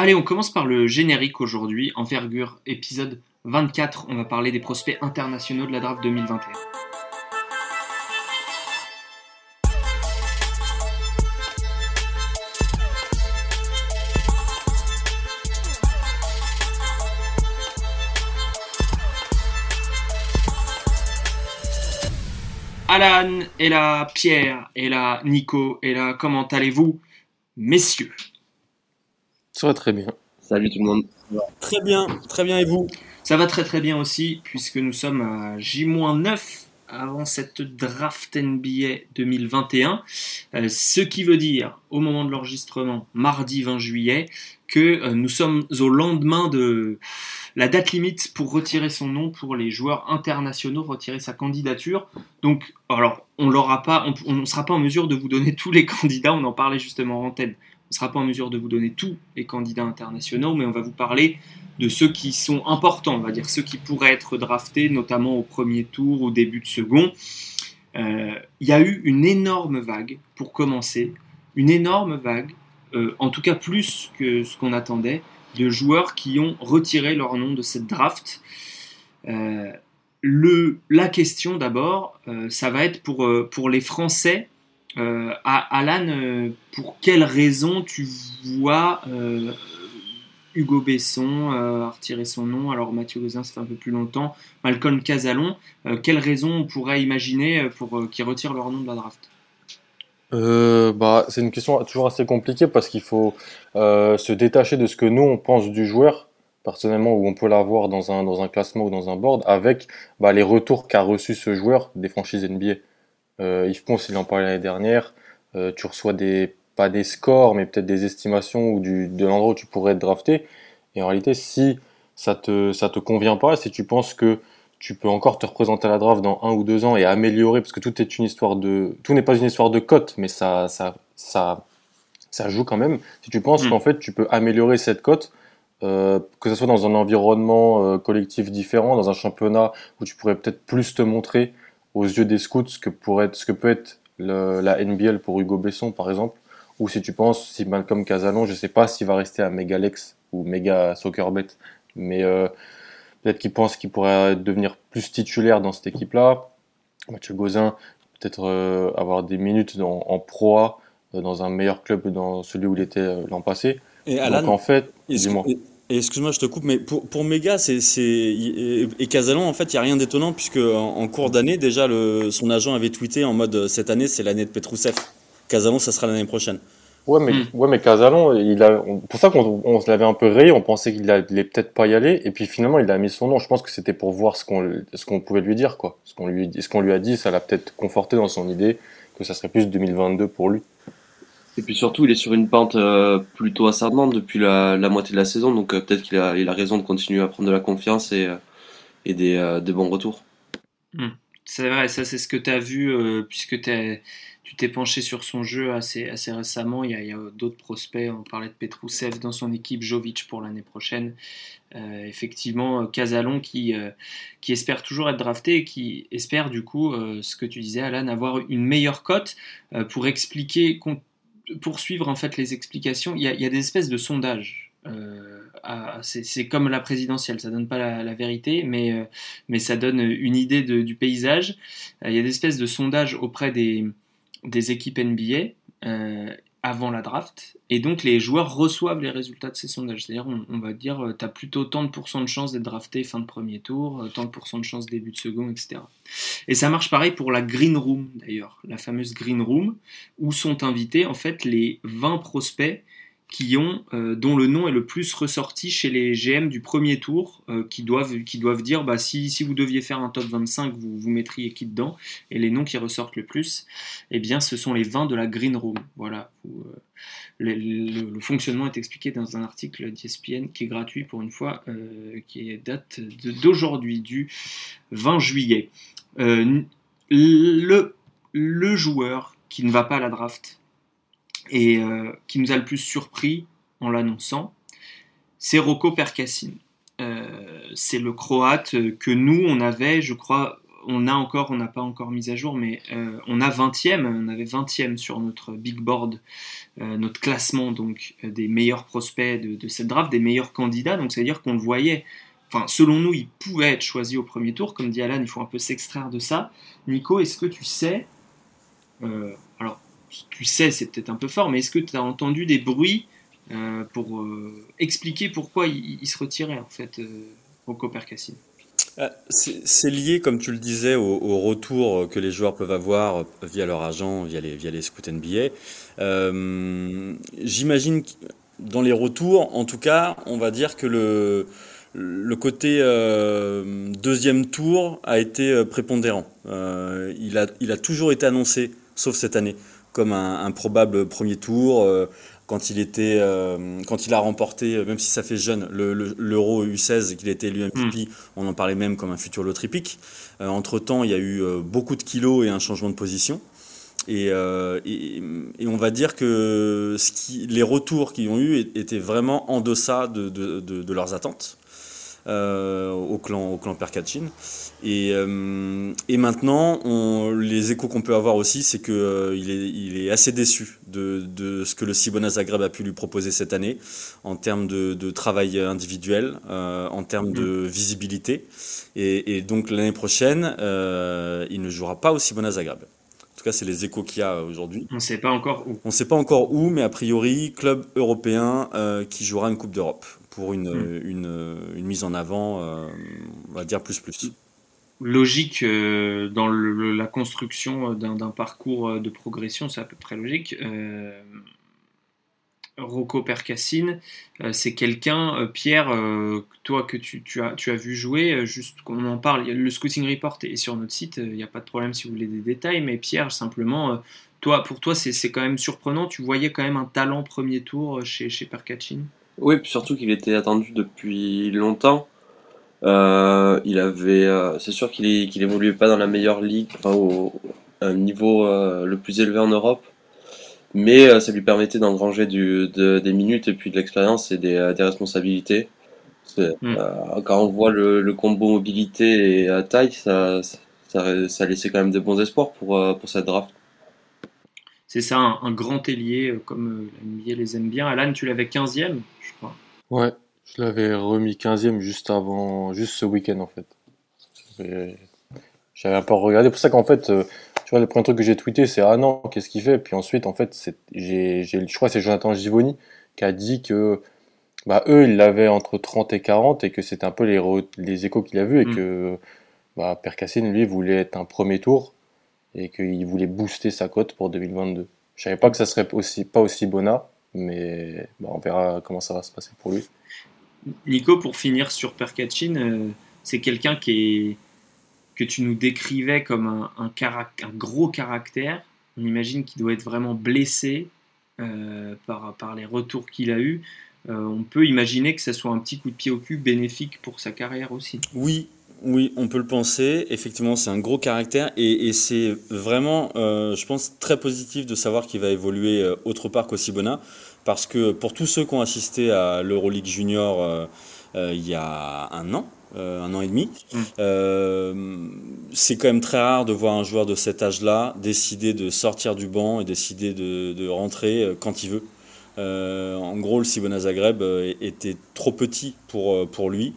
Allez, on commence par le générique aujourd'hui, envergure, épisode 24. On va parler des prospects internationaux de la draft 2021. Alan et là, Pierre et là, Nico et là, comment allez-vous, messieurs? Ça va très bien. Salut tout le monde. Très bien, très bien et vous? Ça va très très bien aussi, puisque nous sommes à J-9 avant cette draft NBA 2021, euh, ce qui veut dire, au moment de l'enregistrement, mardi 20 juillet, que euh, nous sommes au lendemain de la date limite pour retirer son nom pour les joueurs internationaux, retirer sa candidature. Donc, alors, on l'aura pas, on ne sera pas en mesure de vous donner tous les candidats, on en parlait justement en antenne. Ne sera pas en mesure de vous donner tous les candidats internationaux, mais on va vous parler de ceux qui sont importants, on va dire ceux qui pourraient être draftés, notamment au premier tour, au début de second. Euh, il y a eu une énorme vague, pour commencer, une énorme vague, euh, en tout cas plus que ce qu'on attendait, de joueurs qui ont retiré leur nom de cette draft. Euh, la question d'abord, ça va être pour, pour les Français. Alan, pour quelles raisons tu vois Hugo Besson euh, retiré son nom, alors Mathieu Gauzin, ça fait un peu plus longtemps, Malcolm Casalon. Euh, quelles raisons on pourrait imaginer euh, pour qu'ils retirent leur nom de la draft? Bah, C'est une question toujours assez compliquée parce qu'il faut se détacher de ce que nous on pense du joueur, personnellement, où on peut l'avoir dans un, dans un classement ou dans un board, avec bah, les retours qu'a reçu ce joueur des franchises NBA. Yves Ponce, il en parlait l'année dernière. tu reçois des pas des scores, mais peut-être des estimations ou du, de l'endroit où tu pourrais être drafté. Et en réalité, si ça te, ça te convient pas, si tu penses que tu peux encore te représenter à la draft dans un ou deux ans et améliorer, parce que tout est une histoire de, tout n'est pas une histoire de cote, mais ça, ça, ça, ça joue quand même. Si tu penses mm. qu'en fait tu peux améliorer cette cote, euh, que ce soit dans un environnement euh, collectif différent, dans un championnat où tu pourrais peut-être plus te montrer aux yeux des scouts ce que, pourrait être, ce que peut être la NBL pour Hugo Besson par exemple, ou si tu penses, si Malcolm Casalon, je ne sais pas s'il va rester à Megalex ou Mega Soccerbet, mais euh, peut-être qu'il pense qu'il pourrait devenir plus titulaire dans cette équipe-là. Mathieu Gauzin, peut-être euh, avoir des minutes en proie euh, dans un meilleur club que dans celui où il était l'an passé. Et Alan, Donc en fait, Excuse-moi, je te coupe, mais pour, pour Mega c'est, et Casalon, en fait, il n'y a rien d'étonnant puisque en, cours d'année, déjà, le, son agent avait tweeté en mode cette année, c'est l'année de Petrousev. Casalon, ça sera l'année prochaine. Ouais, mais, hmm. ouais, mais Casalon, il a, pour ça qu'on on se l'avait un peu rayé, on pensait qu'il allait peut-être pas y aller, et puis finalement, il a mis son nom. Je pense que c'était pour voir ce qu'on, ce qu'on pouvait lui dire, quoi. Ce qu'on lui, ce qu'on lui a dit, ça l'a peut-être conforté dans son idée que ça serait plus 2022 pour lui. Et puis surtout, il est sur une pente euh, plutôt ascendante depuis la, moitié de la saison, donc euh, peut-être qu'il a, raison de continuer à prendre de la confiance et, euh, des, bons retours. Hmm. C'est vrai, ça c'est ce que tu as vu, puisque tu es tu t'es penché sur son jeu assez, récemment. Il y a, d'autres prospects. On parlait de Petrousev dans son équipe, Jovic pour l'année prochaine. Effectivement, Casalon qui, espère toujours être drafté et qui espère du coup, ce que tu disais, Alan, avoir une meilleure cote pour expliquer, suivre en fait les explications. Il y a, des espèces de sondages. c'est comme la présidentielle, ça donne pas la, vérité, mais, mais ça donne une idée du paysage. il y a des espèces de sondages auprès des, des équipes NBA euh, avant la draft, et donc les joueurs reçoivent les résultats de ces sondages. C'est-à-dire, on, va dire, euh, tu as plutôt tant de pourcents de chances d'être drafté fin de premier tour, euh, tant de pourcents de chances début de second, etc. Et ça marche pareil pour la Green Room, d'ailleurs, la fameuse Green Room, où sont invités en fait les 20 prospects qui ont, euh, dont le nom est le plus ressorti chez les GM du premier tour, euh, qui, doivent, qui doivent dire bah, si, si, vous deviez faire un top 25, vous, vous mettriez qui dedans? Et les noms qui ressortent le plus, eh bien, ce sont les 20 de la Green Room. Voilà. Euh, le, fonctionnement est expliqué dans un article d'ESPN qui est gratuit pour une fois, qui date d'aujourd'hui, du 20 juillet. le, le joueur qui ne va pas à la draft, et euh, qui nous a le plus surpris en l'annonçant, c'est Rocco Percassin. Euh, c'est le Croate que nous, on avait, je crois, on a encore, on n'a pas encore mis à jour, mais euh, on a 20e, on avait 20e sur notre big board, notre classement donc des meilleurs prospects de, cette draft, des meilleurs candidats. Donc ça veut dire qu'on le voyait. Enfin, selon nous, il pouvait être choisi au premier tour. Comme dit Alan, il faut un peu s'extraire de ça. Nico, est-ce que tu sais, alors tu sais, c'est peut-être un peu fort, mais est-ce que tu as entendu des bruits pour expliquer pourquoi il, se retirait en fait, au Percassine euh, c'est lié, comme tu le disais, au, retour que les joueurs peuvent avoir via leur agent, via les, via les scouts NBA. Euh, j'imagine que dans les retours, en tout cas, on va dire que le, côté euh, deuxième tour a été prépondérant. il, il a toujours été annoncé, sauf cette année, comme un, un probable premier tour quand il était, euh, quand il a remporté, euh, même si ça fait jeune, l'Euro U16, qu'il était élu MVP, mm. on en parlait même comme un futur loterie pick. Euh, entre temps, il y a eu beaucoup de kilos et un changement de position. Et, et, on va dire que ce qui, les retours qu'ils ont eu étaient vraiment en deçà de, de, de leurs attentes. Euh, au clan, au clan Perkachin. Et, euh, et maintenant, on, les échos qu'on peut avoir aussi, c'est qu'il euh, est, il est assez déçu de, de, ce que le Cibona Zagreb a pu lui proposer cette année en termes de, de travail individuel, en termes de mm. visibilité. Et, et donc l'année prochaine, il ne jouera pas au Cibona Zagreb. En tout cas, c'est les échos qu'il y a aujourd'hui. On ne sait pas encore où. On ne sait pas encore où, mais a priori, club européen qui jouera une Coupe d'Europe pour une, hmm. une, une, mise en avant, euh, on va dire plus plus. Logique euh, dans la construction d'un parcours de progression, c'est à peu près logique. Euh, Rocco Percassine, c'est quelqu'un, Pierre, toi que tu, tu, as, tu as vu jouer, juste qu'on en parle, le scouting report est sur notre site, il n'y a pas de problème si vous voulez des détails, mais Pierre, simplement, toi, pour toi, c'est quand même surprenant, tu voyais quand même un talent premier tour chez, chez Percaccine oui, puis surtout qu'il était attendu depuis longtemps. Euh, il avait, euh, c'est sûr qu'il qu'il évoluait pas dans la meilleure ligue, enfin au un niveau euh, le plus élevé en Europe, mais ça lui permettait d'engranger du, des minutes et puis de l'expérience et des, des responsabilités. Hmm. quand on voit le, le, combo mobilité et taille, ça, ça, ça laissait quand même de bons espoirs pour, pour cette draft c'est ça, un, grand ailier, euh, comme euh, la NBA les aime bien. Alan, tu l'avais 15e, je crois. Ouais, je l'avais remis 15e juste avant, juste ce week-end en fait. J'avais un peu regardé. C'est pour ça qu'en fait, euh, tu vois, le premier truc que j'ai tweeté, c'est Ah non, qu'est-ce qu'il fait? Puis ensuite, en fait, j'ai, je crois que c'est Jonathan Givoni qui a dit que bah, eux, ils l'avaient entre 30 et 40 et que c'était un peu les, les échos qu'il a vus et mm. que bah, Percassine, lui, voulait être un premier tour et qu'il voulait booster sa cote pour 2022. Je savais pas que ça serait aussi, pas aussi Bona, mais bah, on verra comment ça va se passer pour lui. Nico, pour finir sur Perkachin, euh, c'est quelqu'un qui est que tu nous décrivais comme un, un, un gros caractère. On imagine qu'il doit être vraiment blessé euh, par, par les retours qu'il a eus. Euh, on peut imaginer que ça soit un petit coup de pied au cul bénéfique pour sa carrière aussi. Oui, oui, on peut le penser. Effectivement, c'est un gros caractère et, c'est vraiment, euh, je pense, très positif de savoir qu'il va évoluer euh, autre part qu'au Cibona. Parce que pour tous ceux qui ont assisté à l'Euroleague Junior euh, il y a un an, un an et demi, mm. c'est quand même très rare de voir un joueur de cet âge-là décider de sortir du banc et décider de, rentrer quand il veut. en gros, le Cibona Zagreb était trop petit pour, pour lui.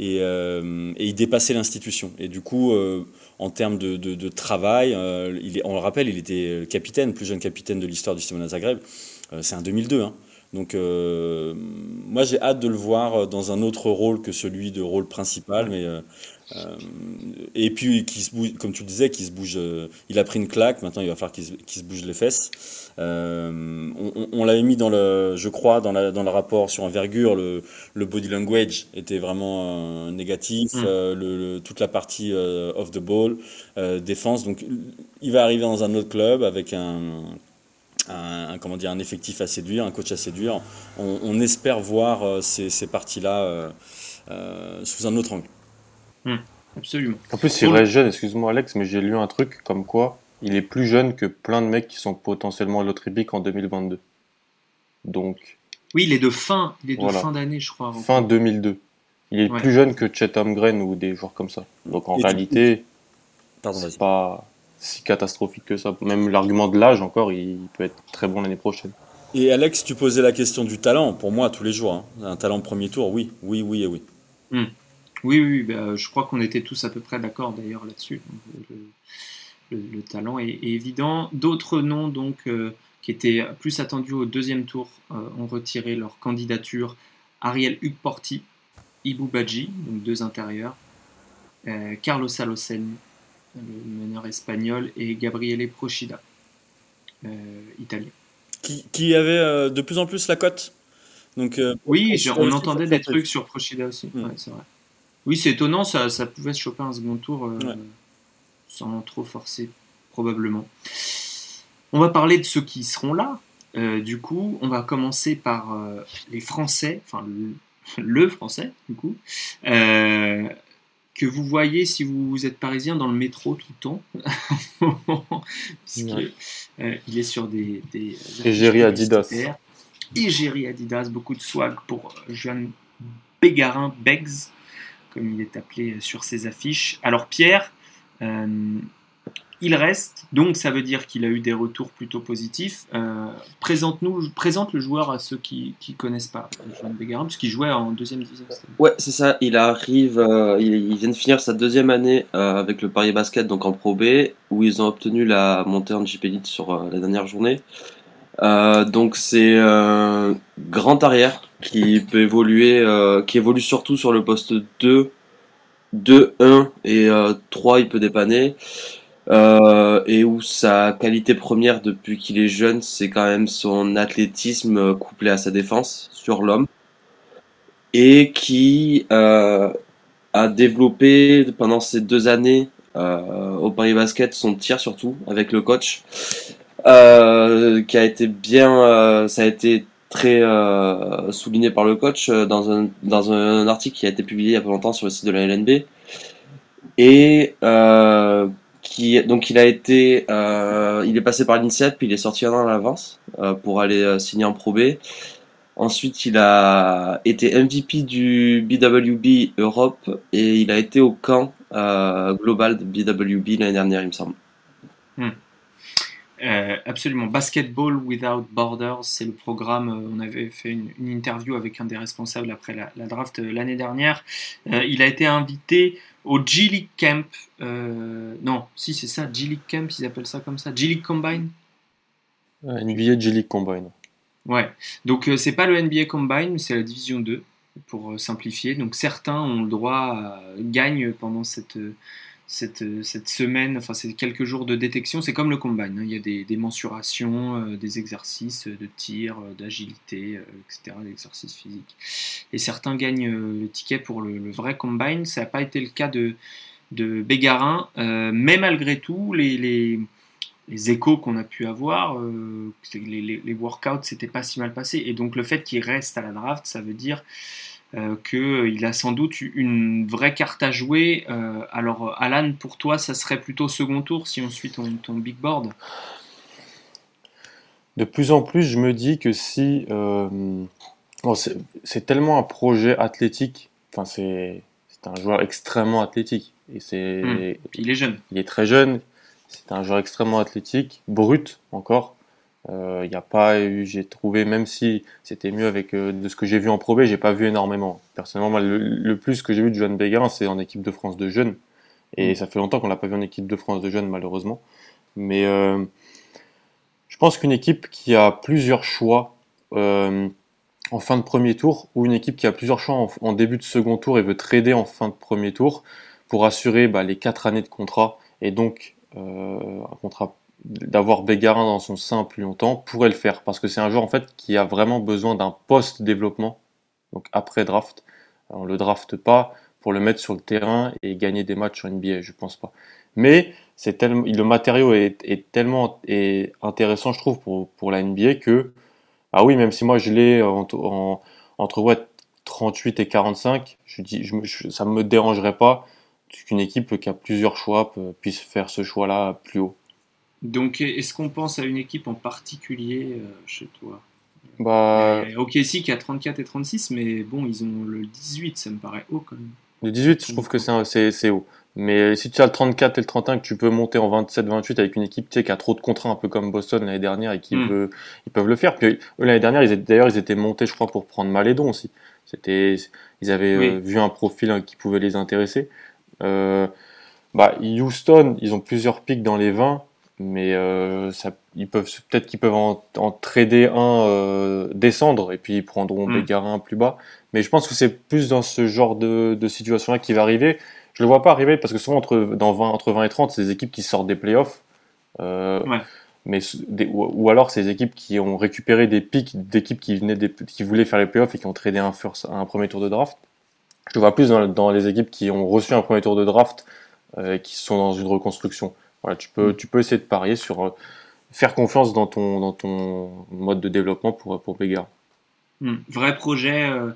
Euh, et, il dépassait l'institution. Et du coup, euh, en termes de, travail, euh, on le rappelle, il était capitaine, plus jeune capitaine de l'histoire du Simona Zagreb. c'est un 2002. Hein. Donc, moi, j'ai hâte de le voir dans un autre rôle que celui de rôle principal, mais et puis, qui se comme tu le disais, qui se bouge. il a pris une claque. Maintenant, il va falloir qu'il se, bouge les fesses. Euh, on, l'avait mis dans le, je crois, dans, dans le rapport sur envergure, le, le body language était vraiment euh, négatif, mm. euh, le, toute la partie off the ball, défense. Donc, il va arriver dans un autre club avec un, un, comment dire, un effectif à séduire, un coach à séduire. On, espère voir ces, ces parties-là sous un autre angle. Mm. absolument. En plus, il reste jeune, excuse-moi Alex, mais j'ai lu un truc comme quoi il est plus jeune que plein de mecs qui sont potentiellement à l'autre en 2022. Donc. Oui, il est de fin, il est de fin d'année, je crois. Fin 2002. Il est plus jeune que Chet Holmgren ou des joueurs comme ça. Donc en réalité. c'est pas si catastrophique que ça. Même l'argument de l'âge, encore, il peut être très bon l'année prochaine. Et Alex, tu posais la question du talent. Pour moi, tous les jours, hein. un talent premier tour, oui, oui, oui et oui. Hmm. Oui, oui, bah, je crois qu'on était tous à peu près d'accord d'ailleurs là-dessus. Le, talent est, évident. D'autres noms donc euh, qui étaient plus attendus au deuxième tour euh, ont retiré leur candidature. Ariel Hugporti, Ibu Badji, donc deux intérieurs, euh, Carlos Alocen, le meneur espagnol, et Gabriele Procida, italien. Qui, avait de plus en plus la cote donc, oui, on entendait des trucs sur Procida aussi. Hmm. c'est vrai. Oui, c'est étonnant, ça, ça, pouvait se choper un second tour euh, sans trop forcer, probablement. On va parler de ceux qui seront là. Euh, du coup, on va commencer par euh, les Français, enfin le, Français, du coup, que vous voyez si vous êtes parisien dans le métro tout le temps. il est sur des. des Égérie Adidas. Égérie Adidas, beaucoup de swag pour Joanne Bégarin, Beggs comme il est appelé sur ses affiches. Alors Pierre, euh, il reste, donc ça veut dire qu'il a eu des retours plutôt positifs. Euh, présente-nous, présente le joueur à ceux qui ne connaissent pas Joan Bégarin, puisqu'il jouait en deuxième division. Ouais, c'est ça. Il arrive, euh, il, vient de finir sa deuxième année avec le Paris Basket, donc en Pro B, où ils ont obtenu la montée en JP sur la dernière journée. Donc c'est un grand arrière qui peut évoluer, euh, qui évolue surtout sur le poste 2, 2, 1 et 3, euh, il peut dépanner. Euh, et où sa qualité première depuis qu'il est jeune, c'est quand même son athlétisme couplé à sa défense sur l'homme. Et qui a développé pendant ces deux années au Paris Basket son tir surtout avec le coach. Qui a été bien, ça a été très euh, souligné par le coach euh, dans un, dans un article qui a été publié il y a pas longtemps sur le site de la LNB. Et euh, qui, donc il a été, il est passé par l'INSEAD, puis il est sorti un an à l'avance pour aller signer en Pro B. Ensuite, il a été MVP du BWB Europe et il a été au camp global de BWB l'année dernière, il me semble. Hmm. Euh, absolument. Basketball Without Borders, c'est le programme. Euh, on avait fait une, interview avec un des responsables après la, draft euh, l'année dernière. il a été invité au G League Camp. non, si c'est ça, G League Camp, ils appellent ça comme ça. G League Combine? NBA G League Combine. Ouais, donc c'est pas le NBA Combine, mais c'est la division 2, pour simplifier. Donc certains ont le droit, gagnent pendant cette cette, cette, semaine, enfin ces quelques jours de détection, c'est comme le combine. Hein. Il y a des, mensurations, euh, des exercices de tir, euh, d'agilité, euh, etc., d'exercices physiques. Et certains gagnent le ticket pour le, vrai combine. Ça n'a pas été le cas de, Bégarin, mais malgré tout, les, échos qu'on a pu avoir, les, les, workouts, c'était pas si mal passé. Et donc le fait qu'il reste à la draft, ça veut dire euh, qu'il a sans doute une vraie carte à jouer. Euh, alors, Alan, pour toi, ça serait plutôt second tour si on suit ton, big board? De plus en plus, je me dis que si. Euh, c'est tellement un projet athlétique, enfin, c'est un joueur extrêmement athlétique. Et c'est, hmm. il est jeune. Il est très jeune. C'est un joueur extrêmement athlétique, brut encore. Il euh, n'y a pas eu, j'ai trouvé, même si c'était mieux avec euh, de ce que j'ai vu en Pro B, j'ai pas vu énormément. Personnellement, le, plus que j'ai vu de Johan Bégarin, c'est en équipe de France de jeunes. Et mm. ça fait longtemps qu'on l'a pas vu en équipe de France de jeunes, malheureusement. Mais euh, je pense qu'une équipe qui a plusieurs choix en fin de premier tour, ou une équipe qui a plusieurs choix en, début de second tour et veut trader en fin de premier tour pour assurer bah, les quatre années de contrat et donc un contrat d'avoir Bégarin dans son sein plus longtemps pourrait le faire. Parce que c'est un joueur en fait qui a vraiment besoin d'un post développement donc après draft. On le draft pas pour le mettre sur le terrain et gagner des matchs en NBA je pense pas. Mais c'est tellement le matériau est, tellement intéressant je trouve pour, pour la NBA que ah oui même si moi je l'ai en, entre 38 et 45 je dis ça me dérangerait pas qu'une équipe qui a plusieurs choix puisse faire ce choix là plus haut donc, est-ce qu'on pense à une équipe en particulier euh, chez toi? Bah... Ok, si, qui a 34 et 36, mais bon, ils ont le 18, ça me paraît haut quand même. Le 18, je trouve que c'est haut. Mais si tu as le 34 et le 31, que tu peux monter en 27-28 avec une équipe qui a trop de contraintes, un peu comme Boston l'année dernière, et qui hmm. ils peuvent le faire. Puis l'année dernière, d'ailleurs, ils étaient montés, je crois, pour prendre Malédon aussi. C'était, ils avaient euh, vu un profil hein, qui pouvait les intéresser. Euh, bah, Houston, ils ont plusieurs pics dans les 20, mais euh, ça, ils peuvent peut-être qu'ils peuvent en, trader un descendre et puis ils prendront des hmm. Bégarin plus bas. Mais je pense que c'est plus dans ce genre de, de situation-là qui va arriver. Je le vois pas arriver parce que souvent entre, dans 20, entre 20 et 30, c'est des équipes qui sortent des playoffs. Euh, mais ou, alors c'est des équipes qui ont récupéré des pics d'équipes qui venaient qui voulaient faire les playoffs et qui ont tradé un, first, un premier tour de draft. Je le vois plus dans, dans, les équipes qui ont reçu un premier tour de draft euh, et qui sont dans une reconstruction. Voilà, tu peux, tu peux essayer de parier sur euh, faire confiance dans ton, dans ton mode de développement pour, pour. Hmm. Vrai projet, euh,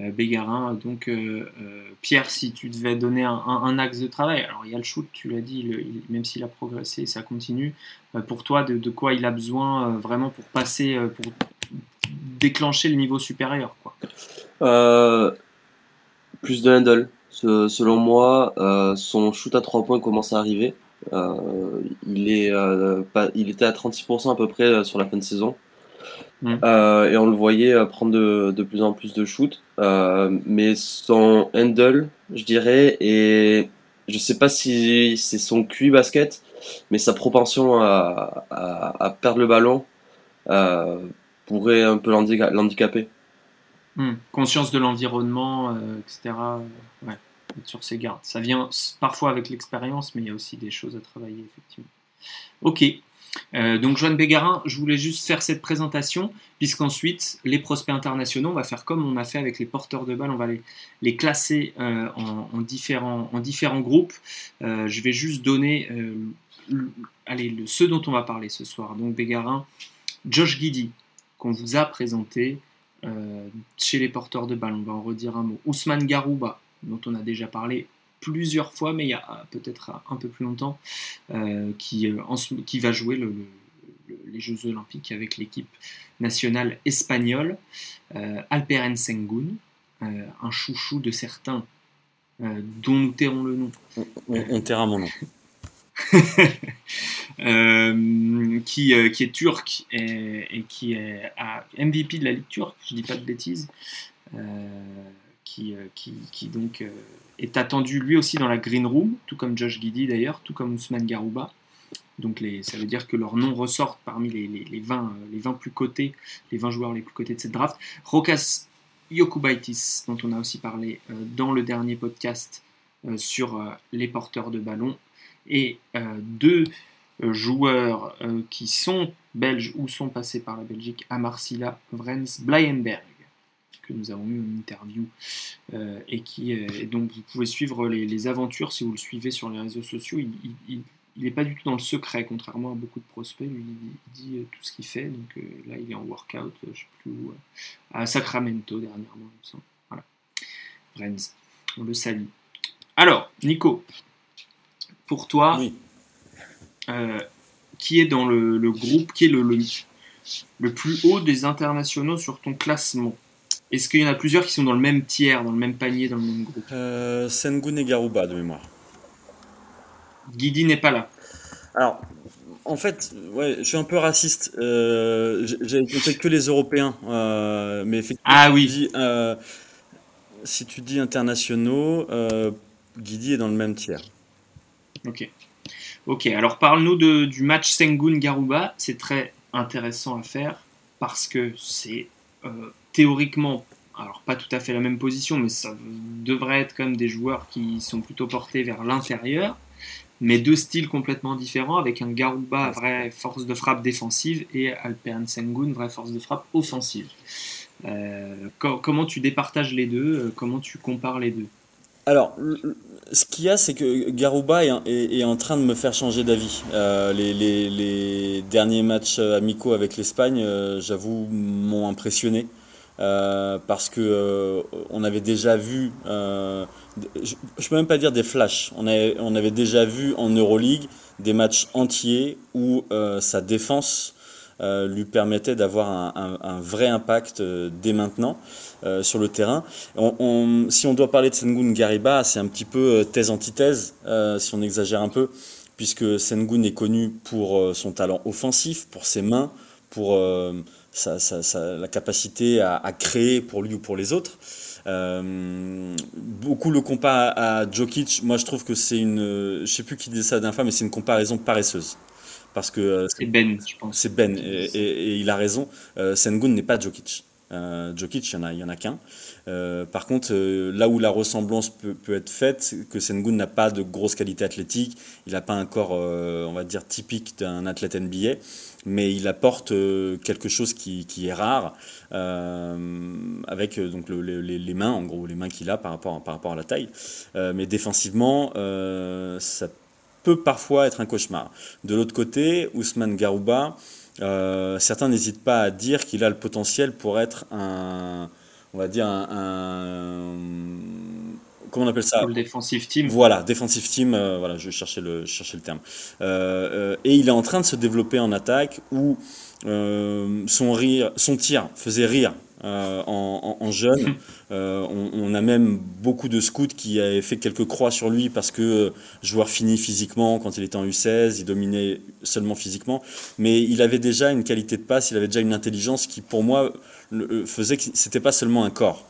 euh, Bégarin. Donc, euh, euh, Pierre, si tu devais donner un, axe de travail, alors il y a le shoot, tu l'as dit, même s'il a progressé, ça continue. pour toi, de, quoi il a besoin vraiment pour passer, pour déclencher le niveau supérieur quoi? Plus de handle. selon moi, son shoot à 3 points commence à arriver. Il, est, pas, il était à 36% à peu près sur la fin de saison. Mm. Euh, et on le voyait euh, prendre de, de plus en plus de shoots. Euh, mais son handle, je dirais, et je sais pas si c'est son QI basket, mais sa propension à, à, perdre le ballon pourrait un peu l'handicaper. Mm. Conscience de l'environnement, etc. Ouais, sur ses gardes. Ça vient parfois avec l'expérience, mais il y a aussi des choses à travailler, effectivement. Ok. Euh, donc Joanne Bégarin, je voulais juste faire cette présentation, puisqu'ensuite les prospects internationaux, on va faire comme on a fait avec les porteurs de balles, on va les, classer euh, en, différents, en différents groupes. Euh, je vais juste donner allez, le, ceux dont on va parler ce soir. Donc Bégarin, Josh Giddy, qu'on vous a présenté chez les porteurs de balles, on va en redire un mot. Ousmane Garouba, dont on a déjà parlé plusieurs fois, mais il y a euh, peut-être un peu plus longtemps, euh, qui, euh, qui va jouer les Jeux Olympiques avec l'équipe nationale espagnole, Alperen Sengun, un chouchou de certains, dont nous tairons le nom. On, taira mon nom. qui, qui, est turc et, qui est à MVP de la Ligue turque, je dis pas de bêtises, qui, qui, donc est attendu lui aussi dans la green room, tout comme Josh Giddy d'ailleurs, tout comme Ousmane Garouba. Donc ça veut dire que leurs noms ressortent parmi les, les, 20, les 20 plus cotés, les 20 joueurs les plus cotés de cette draft. Rokas Yokubaitis, dont on a aussi parlé euh, dans le dernier podcast euh, sur euh, les porteurs de ballon, et deux joueurs qui sont belges ou sont passés par la Belgique, Amarsila Vrens Blayenberg que nous avons eu une interview euh, et qui est, donc vous pouvez suivre les, aventures si vous le suivez sur les réseaux sociaux. Il n'est pas du tout dans le secret, contrairement à beaucoup de prospects. Lui, il dit euh, tout ce qu'il fait. Donc euh, là, il est en workout, je sais plus où, à Sacramento dernièrement. Voilà. Renz, on le salue. Alors, Nico, pour toi, qui est dans le, groupe, qui est le, le plus haut des internationaux sur ton classement? Est-ce qu'il y en a plusieurs qui sont dans le même tiers, dans le même panier, dans le même groupe? Euh, Sengun et Garuba de mémoire. Guidi n'est pas là. Alors, en fait, ouais, je suis un peu raciste. Euh, J'ai compté que les Européens, euh, mais effectivement, ah oui. Euh, si tu dis internationaux, Guidi est dans le même tiers. Ok. Ok. Alors parle-nous du match Sengun Garuba. C'est très intéressant à faire parce que c'est théoriquement, alors pas tout à fait la même position, mais ça devrait être comme des joueurs qui sont plutôt portés vers l'intérieur, mais deux styles complètement différents, avec un Garouba, vraie force de frappe défensive, et Alperen Sengun, vraie force de frappe offensive. Euh, comment tu départages les deux euh, Comment tu compares les deux? Alors, ce qu'il y a, c'est que Garouba est, en train de me faire changer d'avis. Euh, les, derniers matchs amicaux avec l'Espagne, j'avoue, m'ont impressionné. Euh, parce que euh, on avait déjà vu, euh, je, ne peux même pas dire des flashs, on avait, déjà vu en Euroleague des matchs entiers où sa défense lui permettait d'avoir un, vrai impact dès maintenant sur le terrain. si on doit parler de Sengun Gariba, c'est un petit peu thèse-antithèse, si on exagère un peu, puisque Sengun est connu pour son talent offensif, pour ses mains, pour la capacité à, créer pour lui ou pour les autres. Euh, beaucoup le comparent à, Jokic. Moi, je trouve que c'est une. Je sais plus qui dit ça d'un fois, mais c'est une comparaison paresseuse. Parce que. Euh, c'est Ben, je pense. C'est Ben, et, il a raison. Euh, Sengun n'est pas Jokic. Euh, Jokic, il n'y en a, y en a qu'un. Euh, par contre, là où la ressemblance peut, peut être faite, c'est que Sengun n'a pas de grosse qualité athlétique, il n'a pas un corps, on va dire, typique d'un athlète NBA mais il apporte euh, quelque chose qui, est rare, euh, avec euh, donc les, mains, en gros, les mains qu'il a par rapport, par rapport à la taille. mais défensivement, ça peut parfois être un cauchemar. De l'autre côté, Ousmane Garouba, certains n'hésitent pas à dire qu'il a le potentiel pour être un, on va dire un comment on appelle ça Le defensive team. Voilà, defensive team, euh, voilà, je cherchais le, je le terme. Euh, euh, et il est en train de se développer en attaque où son, rire, son tir faisait rire en, jeune. on, a même beaucoup de scouts qui avaient fait quelques croix sur lui parce que joueur fini physiquement quand il était en U16, il dominait seulement physiquement, mais il avait déjà une qualité de passe, il avait déjà une intelligence qui pour moi faisait que c'était pas seulement un corps.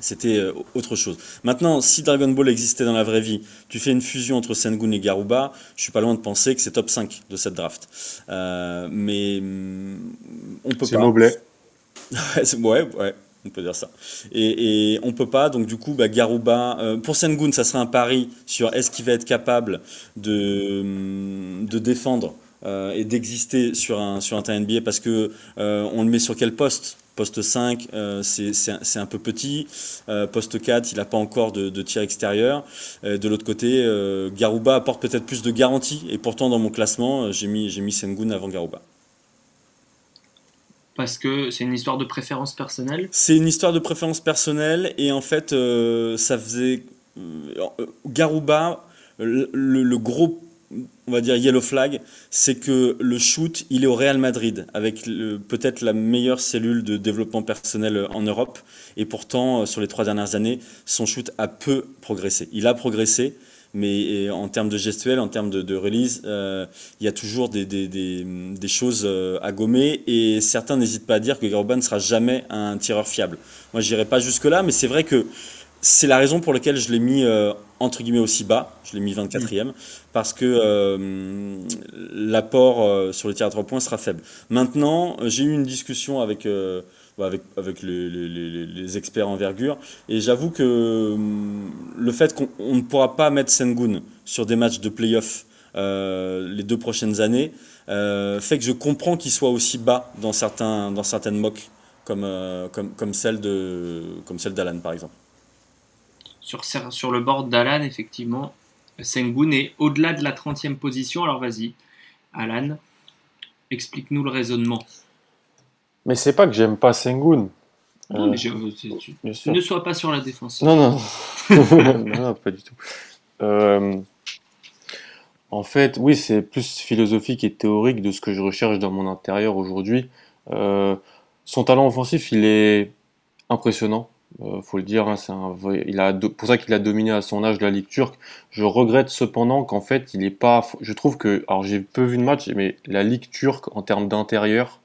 C'était euh, autre chose. Maintenant, si Dragon Ball existait dans la vraie vie, tu fais une fusion entre Sengun et Garuba, je suis pas loin de penser que c'est top 5 de cette draft. Euh, mais mm, on peut pas. C'est Mobley. ouais, ouais, on peut dire ça. Et, et on peut pas, donc du coup, bah, Garuba. Euh, pour Sengun, ça serait un pari sur est-ce qu'il va être capable de, mm, de défendre et d'exister sur un, sur un terrain NBA parce que on le met sur quel poste? Poste 5, euh, c'est un, peu petit. Euh, poste 4, il n'a pas encore de, tir extérieur. Euh, de l'autre côté, Garouba apporte peut-être plus de garantie. Et pourtant, dans mon classement, j'ai mis, mis Sengun avant Garouba. Parce que c'est une histoire de préférence personnelle? C'est une histoire de préférence personnelle. Et en fait, ça faisait. Garouba, le, le gros on va dire yellow flag, c'est que le shoot, il est au Real Madrid, avec peut-être la meilleure cellule de développement personnel en Europe. Et pourtant, euh, sur les trois dernières années, son shoot a peu progressé. Il a progressé, mais en termes de gestuel, en termes de, release, euh, il y a toujours des, choses euh, à gommer. Et certains n'hésitent pas à dire que Garuba ne sera jamais un tireur fiable. Moi, je n'irai pas jusque-là, mais c'est vrai que c'est la raison pour laquelle je l'ai mis entre guillemets aussi bas, je l'ai mis 24e, parce que euh, l'apport euh, sur les tirs à 3 points sera faible. Maintenant, j'ai eu une discussion avec, euh, bah, avec, avec les, les, les, experts envergure, et j'avoue que le fait qu'on ne pourra pas mettre Sengun sur des matchs de playoff les deux prochaines années, fait que je comprends qu'il soit aussi bas dans, certains, dans certaines mocks, comme, comme, comme celle d'Alan par exemple sur, sur le board d'Alan, effectivement, Sengun est au-delà de la 30e position. Alors vas-y, Alan, explique-nous le raisonnement. Mais c'est pas que j'aime pas Sengun. Non, mais euh, tu, ne sois pas sur la défense. Non, non, non, pas du tout. Euh, en fait, oui, c'est plus philosophique et théorique de ce que je recherche dans mon intérieur aujourd'hui. Euh, son talent offensif, il est impressionnant. Euh, faut le dire, hein, c'est un, il a pour ça qu'il a dominé à son âge la Ligue turque. Je regrette cependant qu'en fait, il est pas. Je trouve que, alors j'ai peu vu de match, mais la Ligue turque en termes d'intérieur,